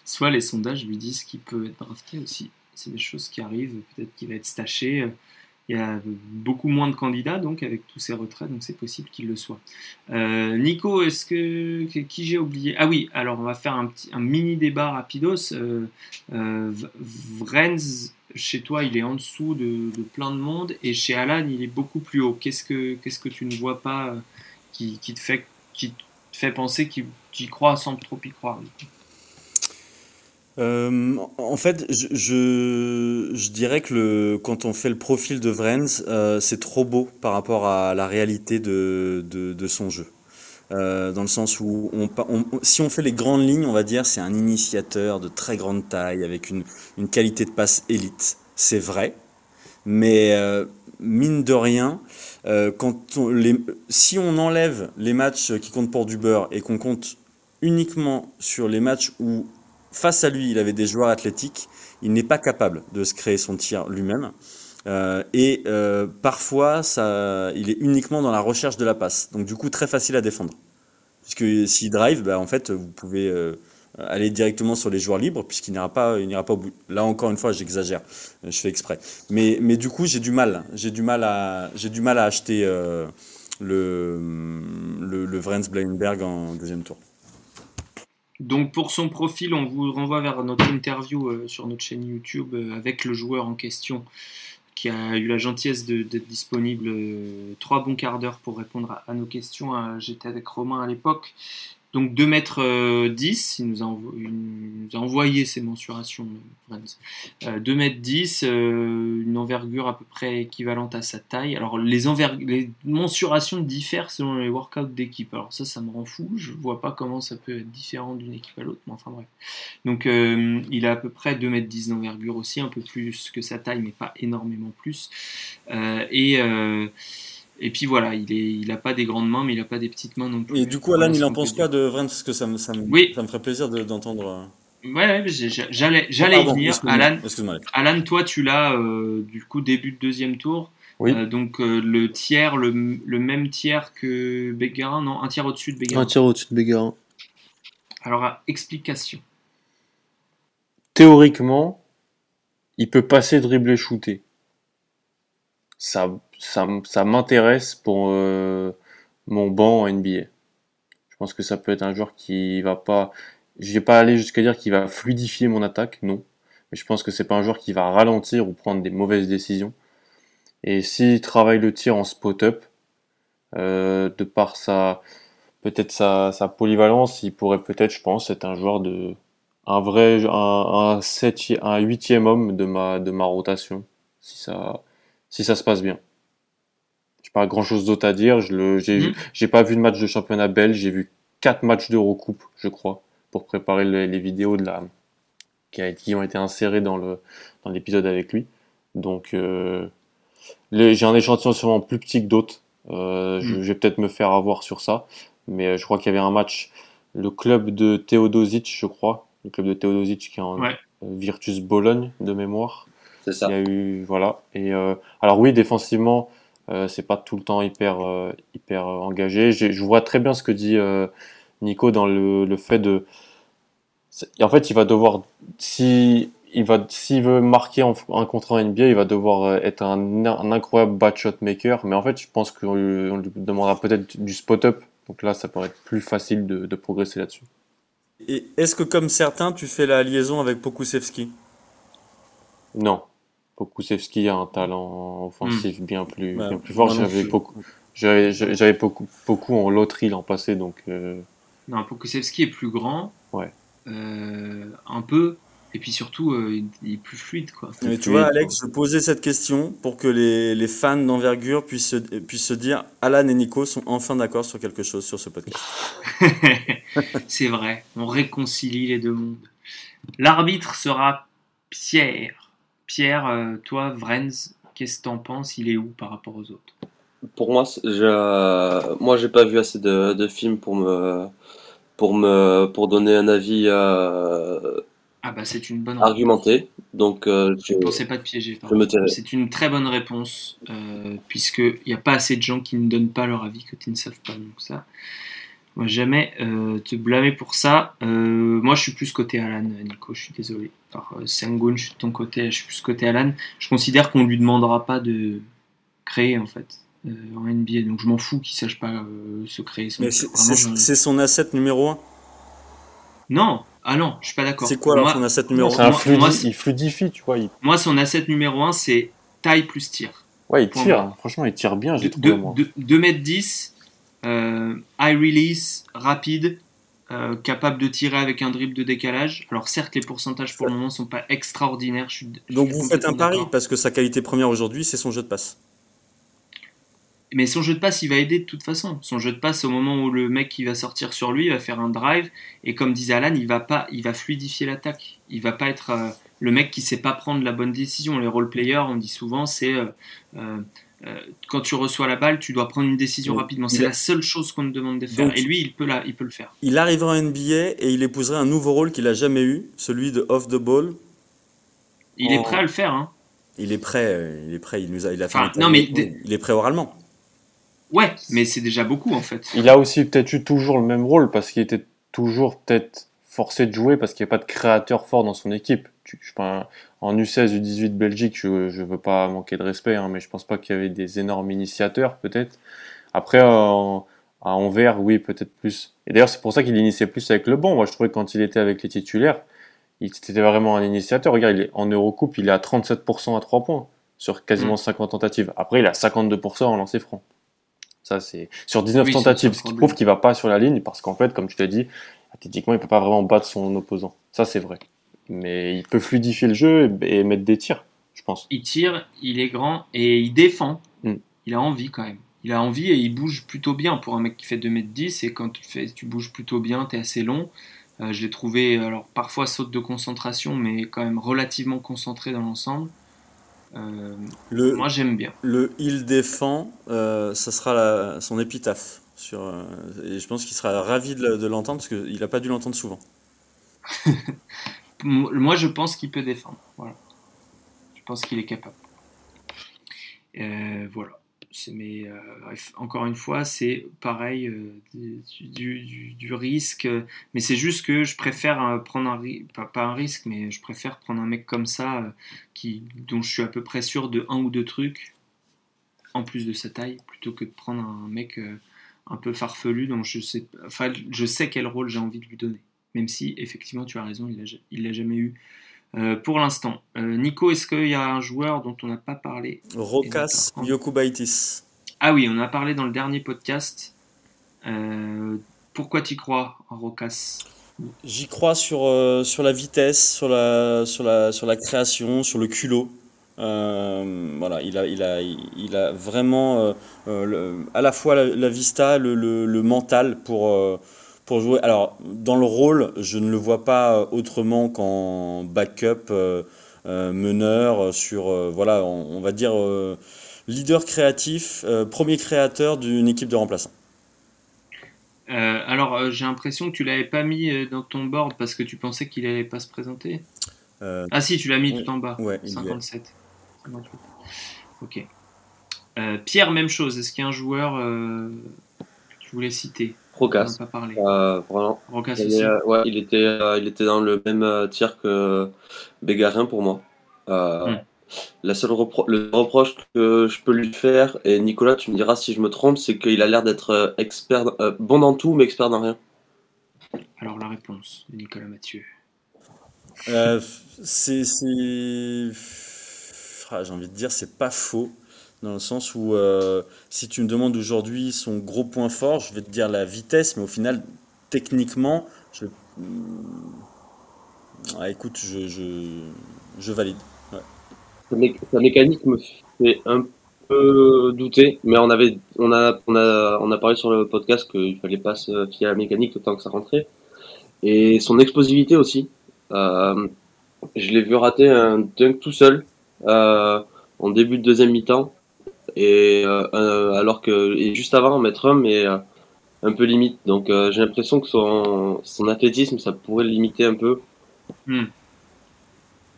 soit les sondages lui disent qu'il peut être drafté aussi c'est des choses qui arrivent. Peut-être qu'il va être staché. Il y a beaucoup moins de candidats donc avec tous ces retraits, donc c'est possible qu'il le soit. Euh, Nico, est-ce que qui j'ai oublié? Ah oui, alors on va faire un mini débat rapidos. Euh, euh, Vrenz, chez toi, il est en dessous de, plein de monde et chez Alan, il est beaucoup plus haut. Qu'est-ce que que tu ne vois pas qui, qui, te fait, qui te fait penser qu'il y croit sans trop y croire euh, en fait, je, dirais que quand on fait le profil de Vrenz, euh, c'est trop beau par rapport à la réalité de, son jeu. Euh, dans le sens où si on fait les grandes lignes, on va dire c'est un initiateur de très grande taille avec une, qualité de passe élite. C'est vrai, mais mine de rien, si on enlève les matchs qui comptent pour du beurre et qu'on compte uniquement sur les matchs où face à lui, il avait des joueurs athlétiques, il n'est pas capable de se créer son tir lui-même. Euh, et euh, parfois, il est uniquement dans la recherche de la passe. Donc du coup, très facile à défendre. Puisque s'il drive, bah, en fait, vous pouvez euh, aller directement sur les joueurs libres, puisqu'il n'ira pas, il pas au bout. Là encore une fois, j'exagère, je fais exprès. Mais, du coup, j'ai du mal, j'ai du mal à, acheter le, le, le en deuxième tour. Donc pour son profil, on vous renvoie vers notre interview euh, sur notre chaîne YouTube euh, avec le joueur en question qui a eu la gentillesse d'être disponible euh, trois bons quarts d'heure pour répondre à, nos questions. J'étais avec Romain à l'époque donc 2 mètres 10, il nous, a envoyé ses mensurations, 2 mètres 10, une envergure à peu près équivalente à sa taille. Alors les, mensurations diffèrent selon les workouts d'équipe. Alors ça, ça me rend fou. Je vois pas comment ça peut être différent d'une équipe à l'autre, mais enfin bref. Donc euh, il a à peu près 2 mètres 10 d'envergure aussi, un peu plus que sa taille, mais pas énormément plus. Euh, et euh, et puis voilà, il est, il a pas des grandes mains, mais il a pas des petites mains non plus. Et du coup, Alan, il en pense quoi de Vrens Parce que ça me, ça me, oui. ça me ferait plaisir d'entendre. Euh. ouais, j'allais, j'allais y venir. Alan, Alan, toi, tu l'as euh, du coup début de deuxième tour. Oui. Euh, donc le tiers, le, le, même tiers que Bégarin, non Un tiers au-dessus de Bégarin. Un tiers au-dessus de Bégarin. Alors, explication. Théoriquement, il peut passer, dribbler, shooter. Ça ça, m'intéresse pour euh, mon banc en NBA. Je pense que ça peut être un joueur qui va pas, je vais pas aller jusqu'à dire qu'il va fluidifier mon attaque, non. Mais je pense que c'est pas un joueur qui va ralentir ou prendre des mauvaises décisions. Et s'il travaille le tir en spot-up, euh, de par sa peut-être sa, polyvalence, il pourrait peut-être, je pense, être un joueur de un vrai un, un, huitième homme de ma de ma rotation, si ça se passe bien pas grand chose d'autre à dire. Je le, j'ai, mm. j'ai pas vu de match de championnat belge. J'ai vu quatre matchs d'Eurocoupe, je crois, pour préparer les, vidéos de la, qui, a, qui, ont été insérées dans le, dans l'épisode avec lui. Donc, euh, j'ai un échantillon sûrement plus petit que d'autres. Euh, je, mm. vais peut-être me faire avoir sur ça. Mais euh, je crois qu'il y avait un match, le club de Teodosic, je crois. Le club de Teodosic qui est en Virtus Bologne de mémoire. C'est ça. Il y a eu, voilà. Et alors oui, défensivement, euh, c'est pas tout le temps hyper, euh, hyper euh, engagé. Je vois très bien ce que dit Nico dans le, le fait de. En fait, il va devoir, si il va, s'il veut marquer un contrat en NBA, il va devoir être un, un incroyable bad shot maker. Mais en fait, je pense qu'on lui, demandera peut-être du spot-up. Donc là, ça pourrait être plus facile de, de progresser là-dessus. Et est-ce que, comme certains, tu fais la liaison avec Pokusevski? Non. Pokusevski a un talent offensif hmm. bien, plus, bien plus fort. J'avais beaucoup, j'avais beaucoup, beaucoup en loterie l'an passé, donc. Euh... Non, Pokusevski est plus grand. Ouais. Euh, un peu. Et puis surtout, euh, il est plus fluide. Quoi. Mais tu vois, Alex, je posais cette question pour que les, les fans d'envergure puissent, puissent se dire Alan et Nico sont enfin d'accord sur quelque chose sur ce podcast. C'est vrai, on réconcilie les deux mondes. L'arbitre sera Pierre. Pierre, euh, toi, Vrenz, qu'est-ce que t'en penses? Il est où par rapport aux autres? Pour moi, je, moi, j'ai pas vu assez de, films pour me, pour me, pour donner un avis. Euh, ah bah c'est une bonne argumenté. Donc euh, je ne pensais pas de piéger. C'est une très bonne réponse puisque il n'y a pas assez de gens qui ne donnent pas leur avis quand ils ne savent pas. Donc ça, moi jamais te blâmer pour ça. moi je suis plus côté Alan, Nico. Je suis désolé par euh, Sengun, je suis de ton côté, je suis plus côté Alan. Je considère qu'on lui demandera pas de créer en fait euh, en NBA, donc je m'en fous qu'il sache pas euh, se créer. C'est son asset numéro 1 Non, ah non, je suis pas d'accord. C'est quoi alors son asset numéro 1 Il fluidifie, tu vois. Moi, son asset numéro 1, c'est taille plus tir. Ouais, il tire, franchement, il tire bien, j'ai trouvé. 2 m 10, high release, rapide, capable de tirer avec un dribble de décalage. Alors certes, les pourcentages pour le moment sont pas extraordinaires. Donc vous faites un pari parce que sa qualité première aujourd'hui, c'est son jeu de passe. Mais son jeu de passe, il va aider de toute façon. Son jeu de passe, au moment où le mec qui va sortir sur lui, il va faire un drive. Et comme disait Alan, il va pas, il va fluidifier l'attaque. Il va pas être euh, le mec qui sait pas prendre la bonne décision. Les role players, on dit souvent, c'est euh, euh, quand tu reçois la balle, tu dois prendre une décision rapidement. C'est la seule chose qu'on te demande de faire. et lui, il peut, la, il peut le faire. Il arrivera en NBA et il épouserait un nouveau rôle qu'il a jamais eu, celui de off the ball. Il est prêt à le faire. Hein. Il est prêt. Il est prêt. Il nous a, il a fait. non, mais il est prêt oralement. Ouais, mais c'est déjà beaucoup en fait. Il a aussi peut-être eu toujours le même rôle parce qu'il était toujours peut-être forcé de jouer parce qu'il n'y a pas de créateur fort dans son équipe. Tu, je, en U16, U18 Belgique, je ne veux pas manquer de respect, hein, mais je pense pas qu'il y avait des énormes initiateurs peut-être. Après, à Anvers, oui, peut-être plus. Et d'ailleurs, c'est pour ça qu'il initiait plus avec le banc. Moi, je trouvais que quand il était avec les titulaires, il était vraiment un initiateur. Regarde, il est, en Eurocoupe, il est à 37% à 3 points sur quasiment 50 mm. tentatives. Après, il a 52% en lancer franc. Ça, c'est sur 19 tentatives, ce qui prouve qu'il va pas sur la ligne parce qu'en fait, comme tu l'as dit, athlétiquement, il peut pas vraiment battre son opposant. Ça, c'est vrai. Mais il peut fluidifier le jeu et, mettre des tirs, je pense. Il tire, il est grand et il défend. Hmm. Il a envie quand même. Il a envie et il bouge plutôt bien pour un mec qui fait 2m10 et quand tu, fais, tu bouges plutôt bien, tu es assez long. Euh, je l'ai trouvé, alors parfois saute de concentration, mais quand même relativement concentré dans l'ensemble. Euh, le, moi j'aime bien. Le il défend, euh, ça sera son épitaphe. Sur, euh, et je pense qu'il sera ravi de, l'entendre parce qu'il n'a pas dû l'entendre souvent. moi je pense qu'il peut défendre. Voilà. Je pense qu'il est capable. voilà mais euh, encore une fois, c'est pareil euh, du, risque. Mais c'est juste que je préfère euh, prendre un pas, pas un risque, mais je préfère prendre un mec comme ça qui, dont je suis à peu près sûr de un ou deux trucs en plus de sa taille, plutôt que de prendre un mec un peu farfelu dont je sais, enfin, je sais quel rôle j'ai envie de lui donner. Même si effectivement tu as raison, il l'a jamais eu. pour l'instant. Nico, est-ce qu'il y a un joueur dont on n'a pas parlé? Rokas Yokubaitis. Ah oui, on a parlé dans le dernier podcast. Euh, pourquoi tu crois en Rocas J'y crois sur, euh, sur la vitesse, sur la, sur, la, sur la création, sur le culot. Euh, voilà, il a, il a, il a vraiment à la fois la, vista, le, le, mental pour, pour jouer. Alors, dans le rôle, je ne le vois pas autrement qu'en backup, meneur, sur, voilà, on va dire leader créatif, euh, premier créateur d'une équipe de remplaçants. Euh, alors, euh, j'ai l'impression que tu l'avais pas mis dans ton board parce que tu pensais qu'il allait pas se présenter. ah si, tu l'as mis tout en bas. Ouais, 57. Ok. Pierre, même chose. Est-ce qu'il y a un joueur que tu voulais citer? Rocas. pas parlé. Rocas aussi. ouais, il était, il était dans le même tir que Bégarin pour moi. Hmm. La seule le reproche que je peux lui faire, et Nicolas, tu me diras si je me trompe, c'est qu'il a l'air d'être euh, expert, euh, bon dans tout, mais expert dans rien. Alors la réponse de Nicolas Mathieu. Euh, c'est, ah, j'ai envie de dire, c'est pas faux, dans le sens où si tu me demandes aujourd'hui son gros point fort, je vais te dire la vitesse, mais au final, techniquement, je, ah, écoute, je, je valide sa, mécanique me fait un peu douter, mais on avait, on a, on a, on a parlé sur le podcast qu'il fallait pas se fier à la mécanique autant que ça rentrait. Et son explosivité aussi. Euh, je l'ai vu rater un dunk tout seul euh, en début de deuxième mi-temps, et euh, alors que et juste avant mettre un, mais un peu limite. Donc j'ai l'impression que son, son athlétisme, ça pourrait le limiter un peu. Hmm.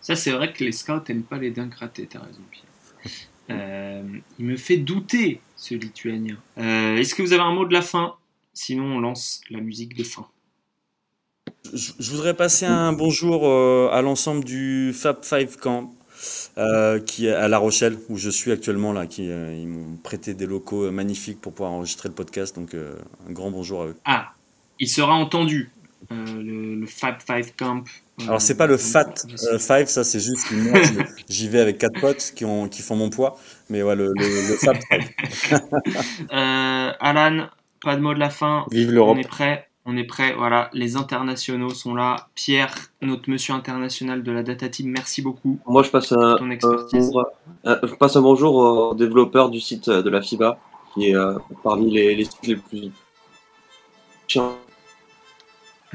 Ça, c'est vrai que les scouts n'aiment pas les dingues ratés, t'as raison, Pierre. Euh, il me fait douter, ce lituanien. Euh, est-ce que vous avez un mot de la fin? Sinon, on lance la musique de fin. Je, voudrais passer un bonjour euh, à l'ensemble du Fab Five Camp. Qui est à La Rochelle, où je suis actuellement là, qui ils m'ont prêté des locaux magnifiques pour pouvoir enregistrer le podcast, donc un grand bonjour à eux. Ah, il sera entendu, le, le, Fab Five Camp alors c'est pas le Fat 5, euh, ça c'est juste que moi j'y vais avec quatre potes qui, ont, qui font mon poids, mais ouais, le, le, Fat 5. euh, Alan, pas de mot de la fin. Vive l'Europe. On est prêt. On est prêt, voilà, les internationaux sont là. Pierre, notre monsieur international de la Data Team, merci beaucoup. Moi, je passe un, ton expertise. je passe un bonjour au développeur du site de la FIBA, qui est euh, parmi les, les sites les plus chiants.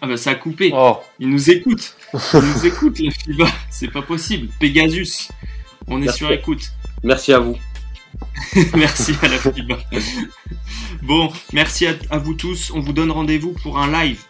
ah bah ça a coupé. Oh. Il nous écoute. Il nous écoute la FIBA. C'est pas possible. Pegasus. On est Merci. sur écoute. Merci à vous. merci à la FIBA. Bon, merci à, vous tous. On vous donne rendez-vous pour un live.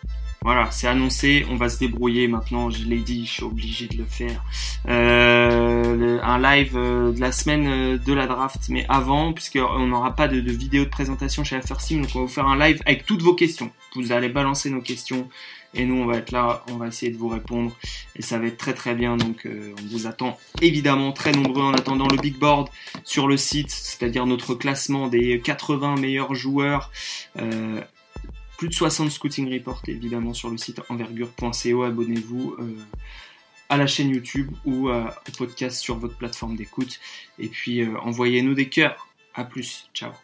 Voilà, c'est annoncé. On va se débrouiller maintenant. Je l'ai dit, je suis obligé de le faire. Euh, un live euh, de la semaine euh, de la draft, mais avant, puisqu'on n'aura pas de, vidéo de présentation chez la donc on va vous faire un live avec toutes vos questions. Vous allez balancer nos questions et nous on va être là, on va essayer de vous répondre et ça va être très très bien. Donc euh, on vous attend évidemment très nombreux en attendant le big board sur le site, c'est-à-dire notre classement des 80 meilleurs joueurs. Euh, plus de 60 scouting reports évidemment sur le site envergure.co. Abonnez-vous euh, à la chaîne YouTube ou au podcast sur votre plateforme d'écoute. Et puis envoyez-nous des cœurs. À plus. Ciao.